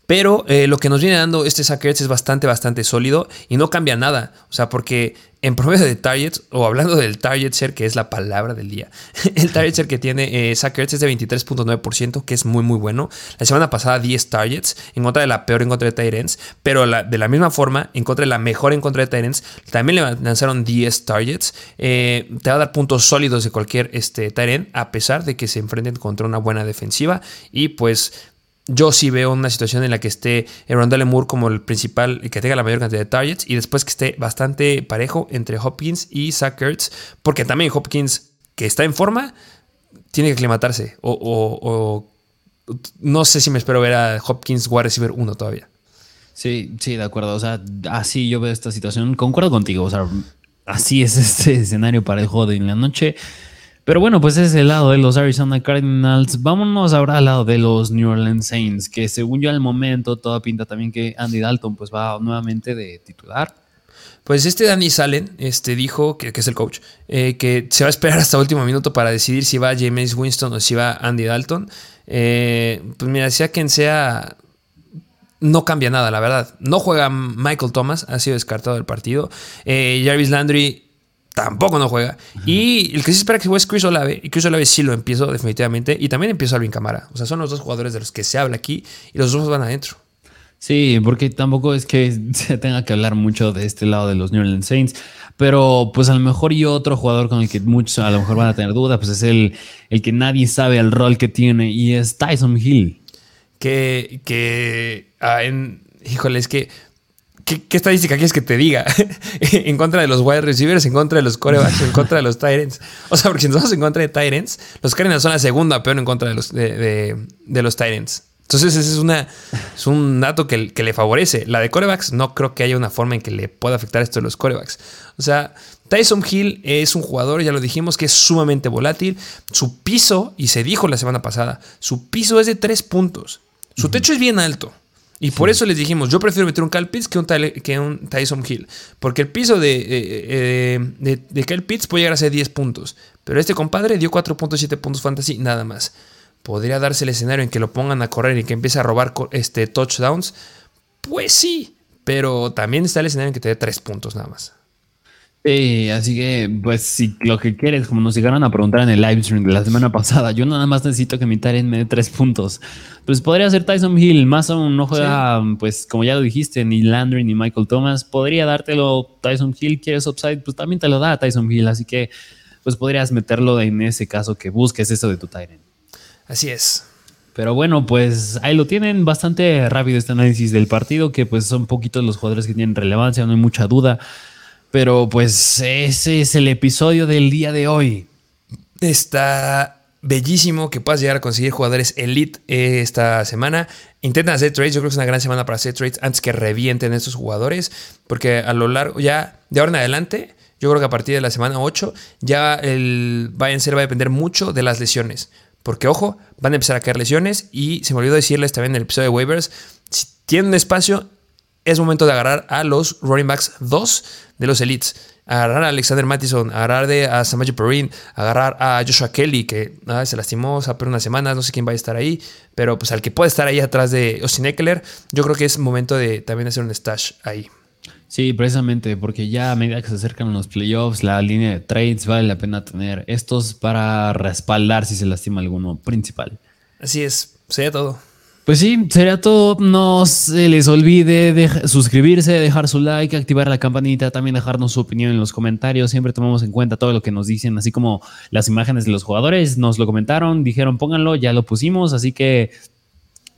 pero eh, lo que nos viene dando este Sackers es bastante, bastante sólido y no cambia nada. O sea, porque en promedio de targets, o hablando del target share, que es la palabra del día, el target share que tiene eh, es de 23.9%, que es muy, muy bueno. La semana pasada 10 targets, en contra de la peor en contra de Tyrants, pero de la misma forma, en contra de la mejor en contra de Tyrants, también le lanzaron 10 targets. Eh, te va a dar puntos sólidos de cualquier este, Tyrant, a pesar de que se enfrenten contra una buena defensiva. Y pues yo sí veo una situación en la que esté Rondale Moore como el principal, que tenga la mayor cantidad de targets y después que esté bastante parejo entre Hopkins y Zach porque también Hopkins, que está en forma, tiene que aclimatarse. O, no sé si me espero ver a Hopkins wide receiver 1 todavía. Sí, sí, de acuerdo. O sea, así yo veo esta situación. Concuerdo contigo. O sea, así es este escenario para el juego de en la noche. Pero bueno, pues ese es el lado de los Arizona Cardinals. Vámonos ahora al lado de los New Orleans Saints, que según yo al momento todo pinta también que Andy Dalton pues va nuevamente de titular. Pues este Danny Salen este, dijo, que, es el coach, eh, que se va a esperar hasta el último minuto para decidir si va James Winston o si va Andy Dalton. Eh, pues mira, sea quien sea, no cambia nada, la verdad. No juega Michael Thomas, ha sido descartado del partido. Eh, Jarvis Landry tampoco no juega. Y el que sí espera que juegue es Chris Olave. Y Chris Olave sí lo empiezo definitivamente. Y también empiezo Alvin Camara. O sea, son los dos jugadores de los que se habla aquí y los dos van adentro. Sí, porque tampoco es que se tenga que hablar mucho de este lado de los New Orleans Saints. Pero pues a lo mejor y otro jugador con el que muchos a lo mejor van a tener dudas, pues es el, el que nadie sabe el rol que tiene y es Tyson Hill. Que, que ah, en, híjole, es que ¿Qué, estadística quieres que te diga? en contra de los wide receivers, en contra de los corebacks, en contra de los Tyrants. O sea, porque si nos vamos en contra de Tyrants, los Cardinals son la segunda peor en contra de los, de, los Tyrants. Entonces, ese es, una, es un dato que, que, le favorece. La de corebacks, no creo que haya una forma en que le pueda afectar esto de los corebacks. O sea, Tyson Hill es un jugador, ya lo dijimos, que es sumamente volátil. Su piso, y se dijo la semana pasada, su piso es de tres puntos. Su techo es bien alto. Y por eso les dijimos, yo prefiero meter un Cal Pitts que un, que un Tyson Hill. Porque el piso de, eh, eh, de, de Cal Pitts puede llegar a ser 10 puntos. Pero este compadre dio 4.7 puntos fantasy, nada más. ¿Podría darse el escenario en que lo pongan a correr y que empiece a robar este, touchdowns? Pues sí. Pero también está el escenario en que te dé 3 puntos nada más. Sí, así que, pues, si lo que quieres, como nos llegaron a preguntar en el live stream de la semana pasada, yo nada más necesito que mi Tyrant me dé tres puntos. Pues podría ser Tyson Hill, más aún no juega, pues, como ya lo dijiste, ni Landry ni Michael Thomas. Podría dártelo Tyson Hill, quieres upside, pues también te lo da Tyson Hill, así que, pues, podrías meterlo en ese caso que busques eso de tu Tyrant. Así es. Pero bueno, pues ahí lo tienen bastante rápido este análisis del partido, que pues son poquitos los jugadores que tienen relevancia, no hay mucha duda. Pero pues ese es el episodio del día de hoy. Está bellísimo que puedas llegar a conseguir jugadores elite esta semana. Intentan hacer trades, yo creo que es una gran semana para hacer trades antes que revienten estos jugadores, porque a lo largo, ya de ahora en adelante, yo creo que a partir de la semana 8, ya el Bayern va a depender mucho de las lesiones. Porque ojo, van a empezar a caer lesiones y se me olvidó decirles también en el episodio de waivers, si tienen espacio, es momento de agarrar a los running backs 2 de los elites. Agarrar a Alexander Mattison, agarrar de, a Samaje Perrin, agarrar a Joshua Kelly, que se lastimó hace unas semanas, no sé quién va a estar ahí, pero pues al que puede estar ahí atrás de Austin Eckler, yo creo que es momento de también hacer un stash ahí. Sí, precisamente, porque ya a medida que se acercan los playoffs, la línea de trades vale la pena tener estos para respaldar si se lastima alguno principal. Así es, sería todo. Pues sí, sería todo. No se les olvide de suscribirse, dejar su like, activar la campanita, también dejarnos su opinión en los comentarios. Siempre tomamos en cuenta todo lo que nos dicen, así como las imágenes de los jugadores. Nos lo comentaron, dijeron pónganlo, ya lo pusimos. Así que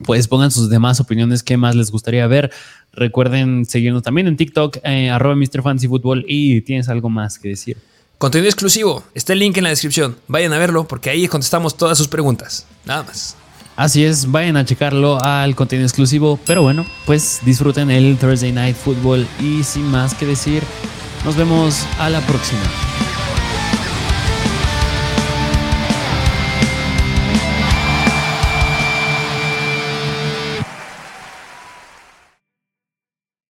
pues pongan sus demás opiniones, qué más les gustaría ver. Recuerden seguirnos también en TikTok, eh, arroba Mr. Fancy Football y tienes algo más que decir. Contenido exclusivo, está el link en la descripción. Vayan a verlo porque ahí contestamos todas sus preguntas. Nada más. Así es, vayan a checarlo al contenido exclusivo. Pero bueno, pues disfruten el Thursday Night Football y sin más que decir, nos vemos a la próxima.